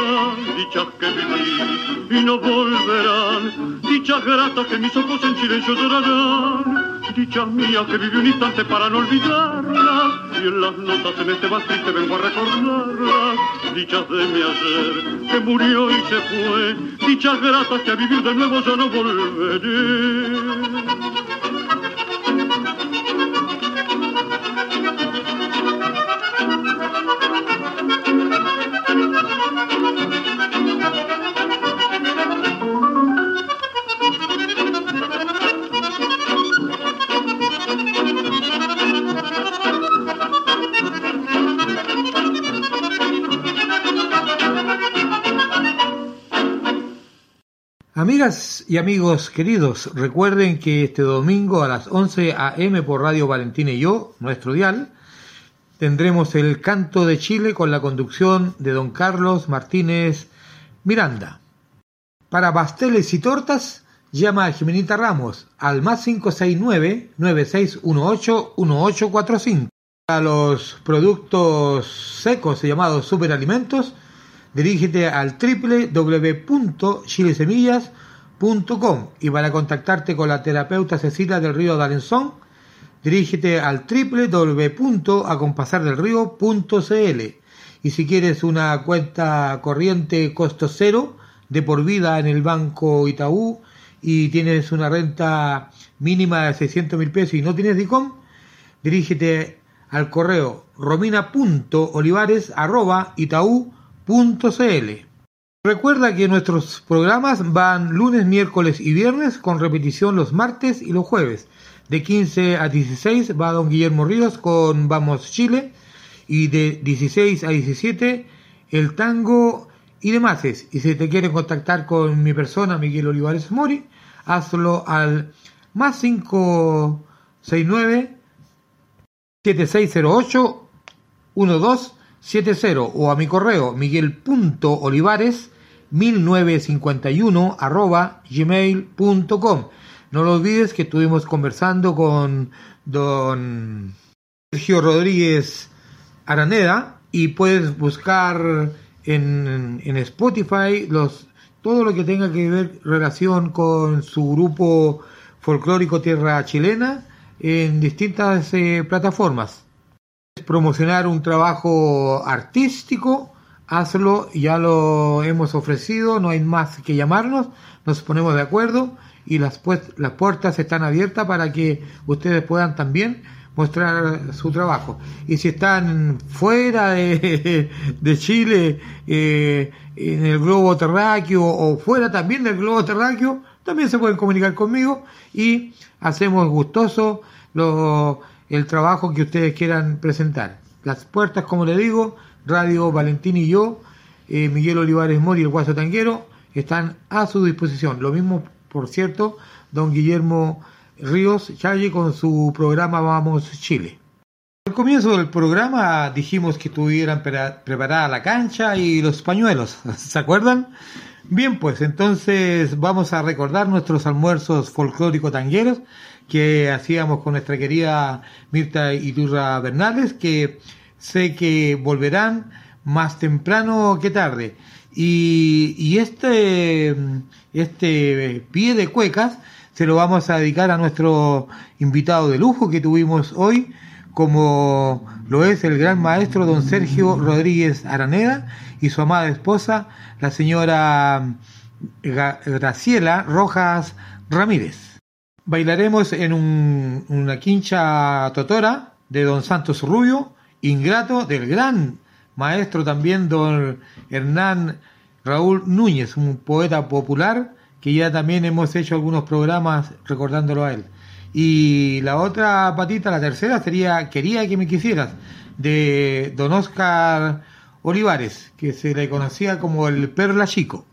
Dichas que viví y no volverán, dichas gratas que mis ojos en silencio llorarán. Dichas mías que viví un instante para no olvidarlas, y en las notas en este más triste vengo a recordarlas. Dichas de mi ayer, que murió y se fue, dichas gratas que a vivir de nuevo ya no volveré. Y amigos queridos, recuerden que este domingo a las 11 a.m. por Radio Valentina y yo, nuestro dial, tendremos el Canto de Chile con la conducción de don Carlos Martínez Miranda. Para pasteles y tortas, llama a Jimenita Ramos al más 569-9618-1845. Para los productos secos llamados superalimentos, dirígete al www.chilesemillas.com y para contactarte con la terapeuta Cecilia del Río D'Alenzón, dirígete al www.acompasardelrío.cl y si quieres una cuenta corriente costo cero de por vida en el Banco Itaú y tienes una renta mínima de 600 mil pesos y no tienes DICOM, dirígete al correo romina.olivares.itaú.cl. Recuerda que nuestros programas van lunes, miércoles y viernes con repetición los martes y los jueves. De 15 a 16 va don Guillermo Ríos con Vamos Chile y de 16 a 17 el tango y demás. Y si te quieren contactar con mi persona, Miguel Olivares Mori, hazlo al más 569 7608 1270 o a mi correo miguel.olivares 1951 arroba gmail.com. No lo olvides que estuvimos conversando con don Sergio Rodríguez Araneda y puedes buscar en, en Spotify los todo lo que tenga que ver relación con su grupo folclórico Tierra Chilena, en distintas eh, plataformas. Promocionar un trabajo artístico, hazlo, ya lo hemos ofrecido, no hay más que llamarnos, nos ponemos de acuerdo y las, puertas están abiertas para que ustedes puedan también mostrar su trabajo. Y si están fuera de, Chile, eh, en el globo terráqueo o fuera también del globo terráqueo, también se pueden comunicar conmigo y hacemos gustoso lo, el trabajo que ustedes quieran presentar. Las puertas, como le digo, Radio Valentín y yo, eh, Miguel Olivares Mori y el Guaso Tanguero, están a su disposición. Lo mismo, por cierto, don Guillermo Ríos Challe con su programa Vamos Chile. Al comienzo del programa dijimos que tuvieran preparada la cancha y los pañuelos, ¿se acuerdan? Bien, pues entonces vamos a recordar nuestros almuerzos folclóricos tangueros que hacíamos con nuestra querida Mirta Iturra Bernales, que sé que volverán más temprano que tarde. Y, este, este pie de cuecas se lo vamos a dedicar a nuestro invitado de lujo que tuvimos hoy, como lo es el gran maestro don Sergio Rodríguez Araneda y su amada esposa, la señora Graciela Rojas Ramírez. Bailaremos en una quincha totora de don Santos Rubio, ingrato del gran maestro también don Hernán Raúl Núñez, un poeta popular que ya también hemos hecho algunos programas recordándolo a él. Y la otra patita, la tercera, sería Quería que me quisieras, de don Oscar Olivares, que se le conocía como el Perla Chico.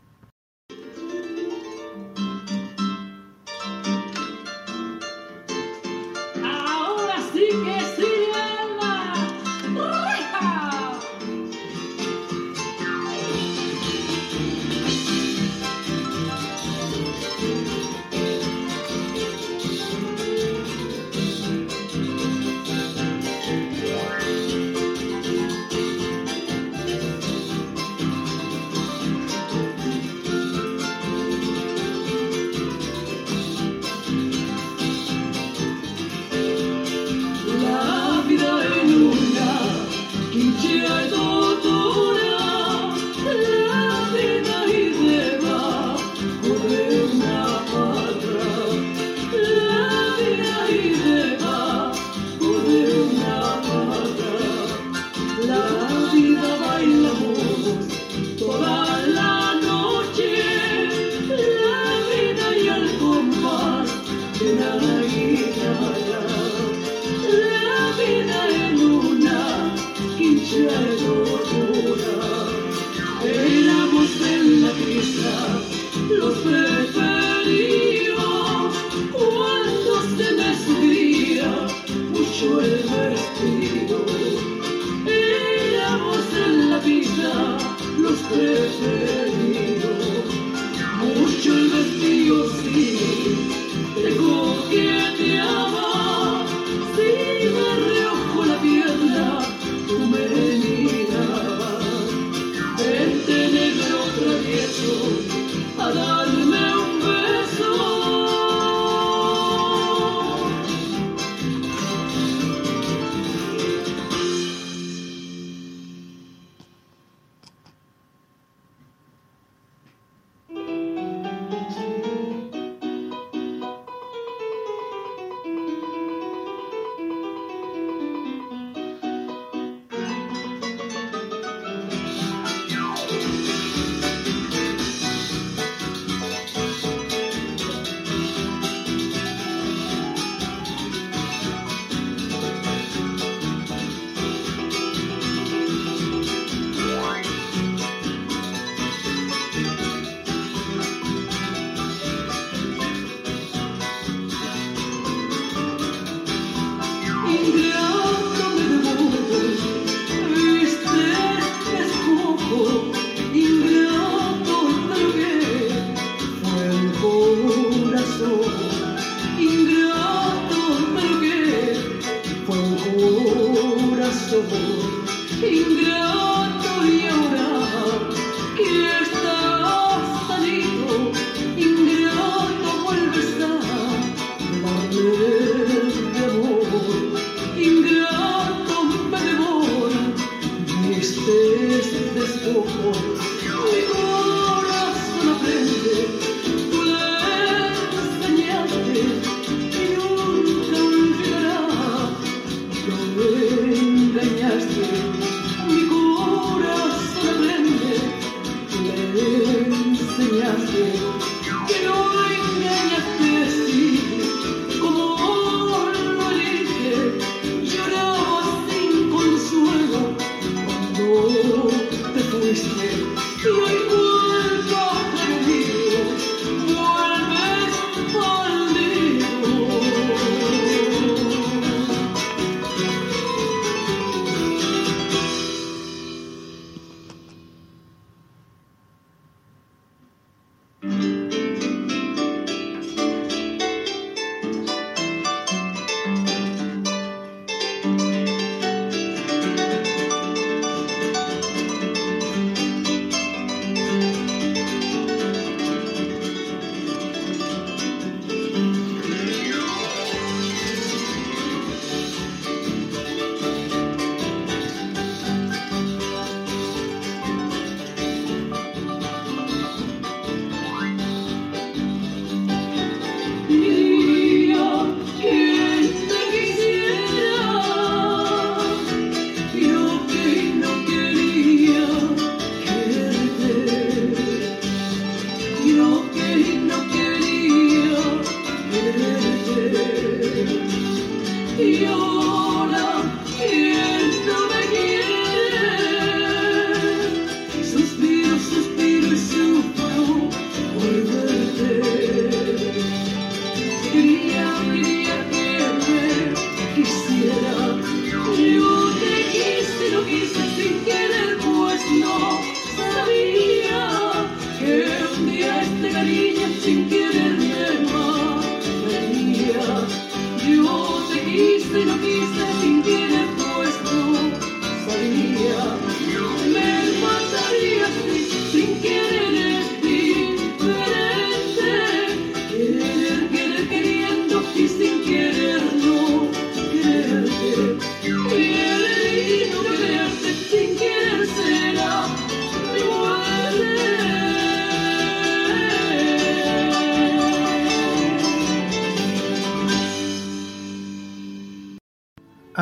Mucho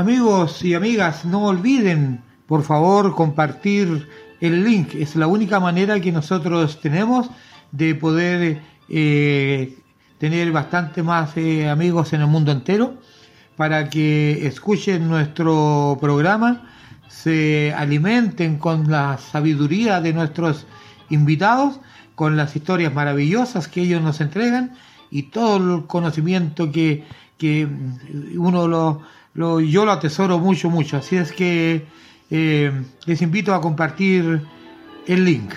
Amigos y amigas, no olviden, por favor, compartir el link. Es la única manera que nosotros tenemos de poder eh, tener bastante más eh, amigos en el mundo entero para que escuchen nuestro programa, se alimenten con la sabiduría de nuestros invitados, con las historias maravillosas que ellos nos entregan y todo el conocimiento que, que uno lo lo, yo lo atesoro mucho, mucho. Así es que eh, les invito a compartir el link.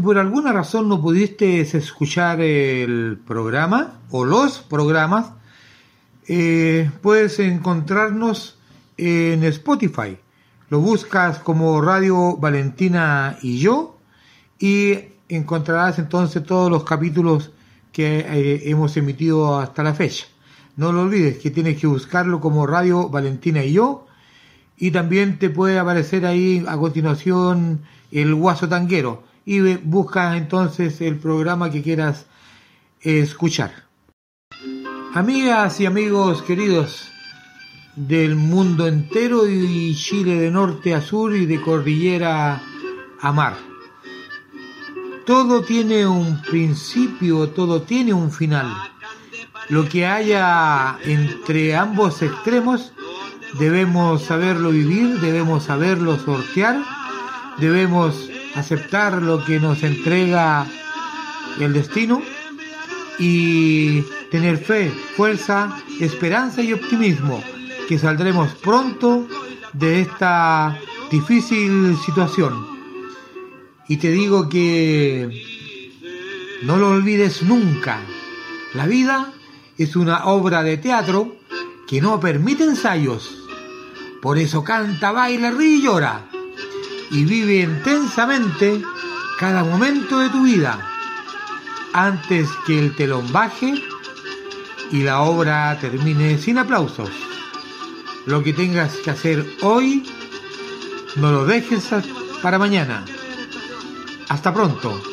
Si por alguna razón no pudiste escuchar el programa o los programas, eh, puedes encontrarnos en Spotify. Lo buscas como Radio Valentina y yo y encontrarás entonces todos los capítulos que eh, hemos emitido hasta la fecha. No lo olvides que tienes que buscarlo como Radio Valentina y yo y también te puede aparecer ahí a continuación el Guaso Tanguero y busca entonces el programa que quieras escuchar. Amigas y amigos queridos del mundo entero y Chile de norte a sur y de cordillera a mar. Todo tiene un principio, todo tiene un final. Lo que haya entre ambos extremos debemos saberlo vivir, debemos saberlo sortear, debemos aceptar lo que nos entrega el destino y tener fe, fuerza, esperanza y optimismo, que saldremos pronto de esta difícil situación. Y te digo que no lo olvides nunca. La vida es una obra de teatro que no permite ensayos. Por eso canta, baila, ríe y llora y vive intensamente cada momento de tu vida antes que el telón baje y la obra termine sin aplausos. Lo que tengas que hacer hoy, no lo dejes para mañana. Hasta pronto.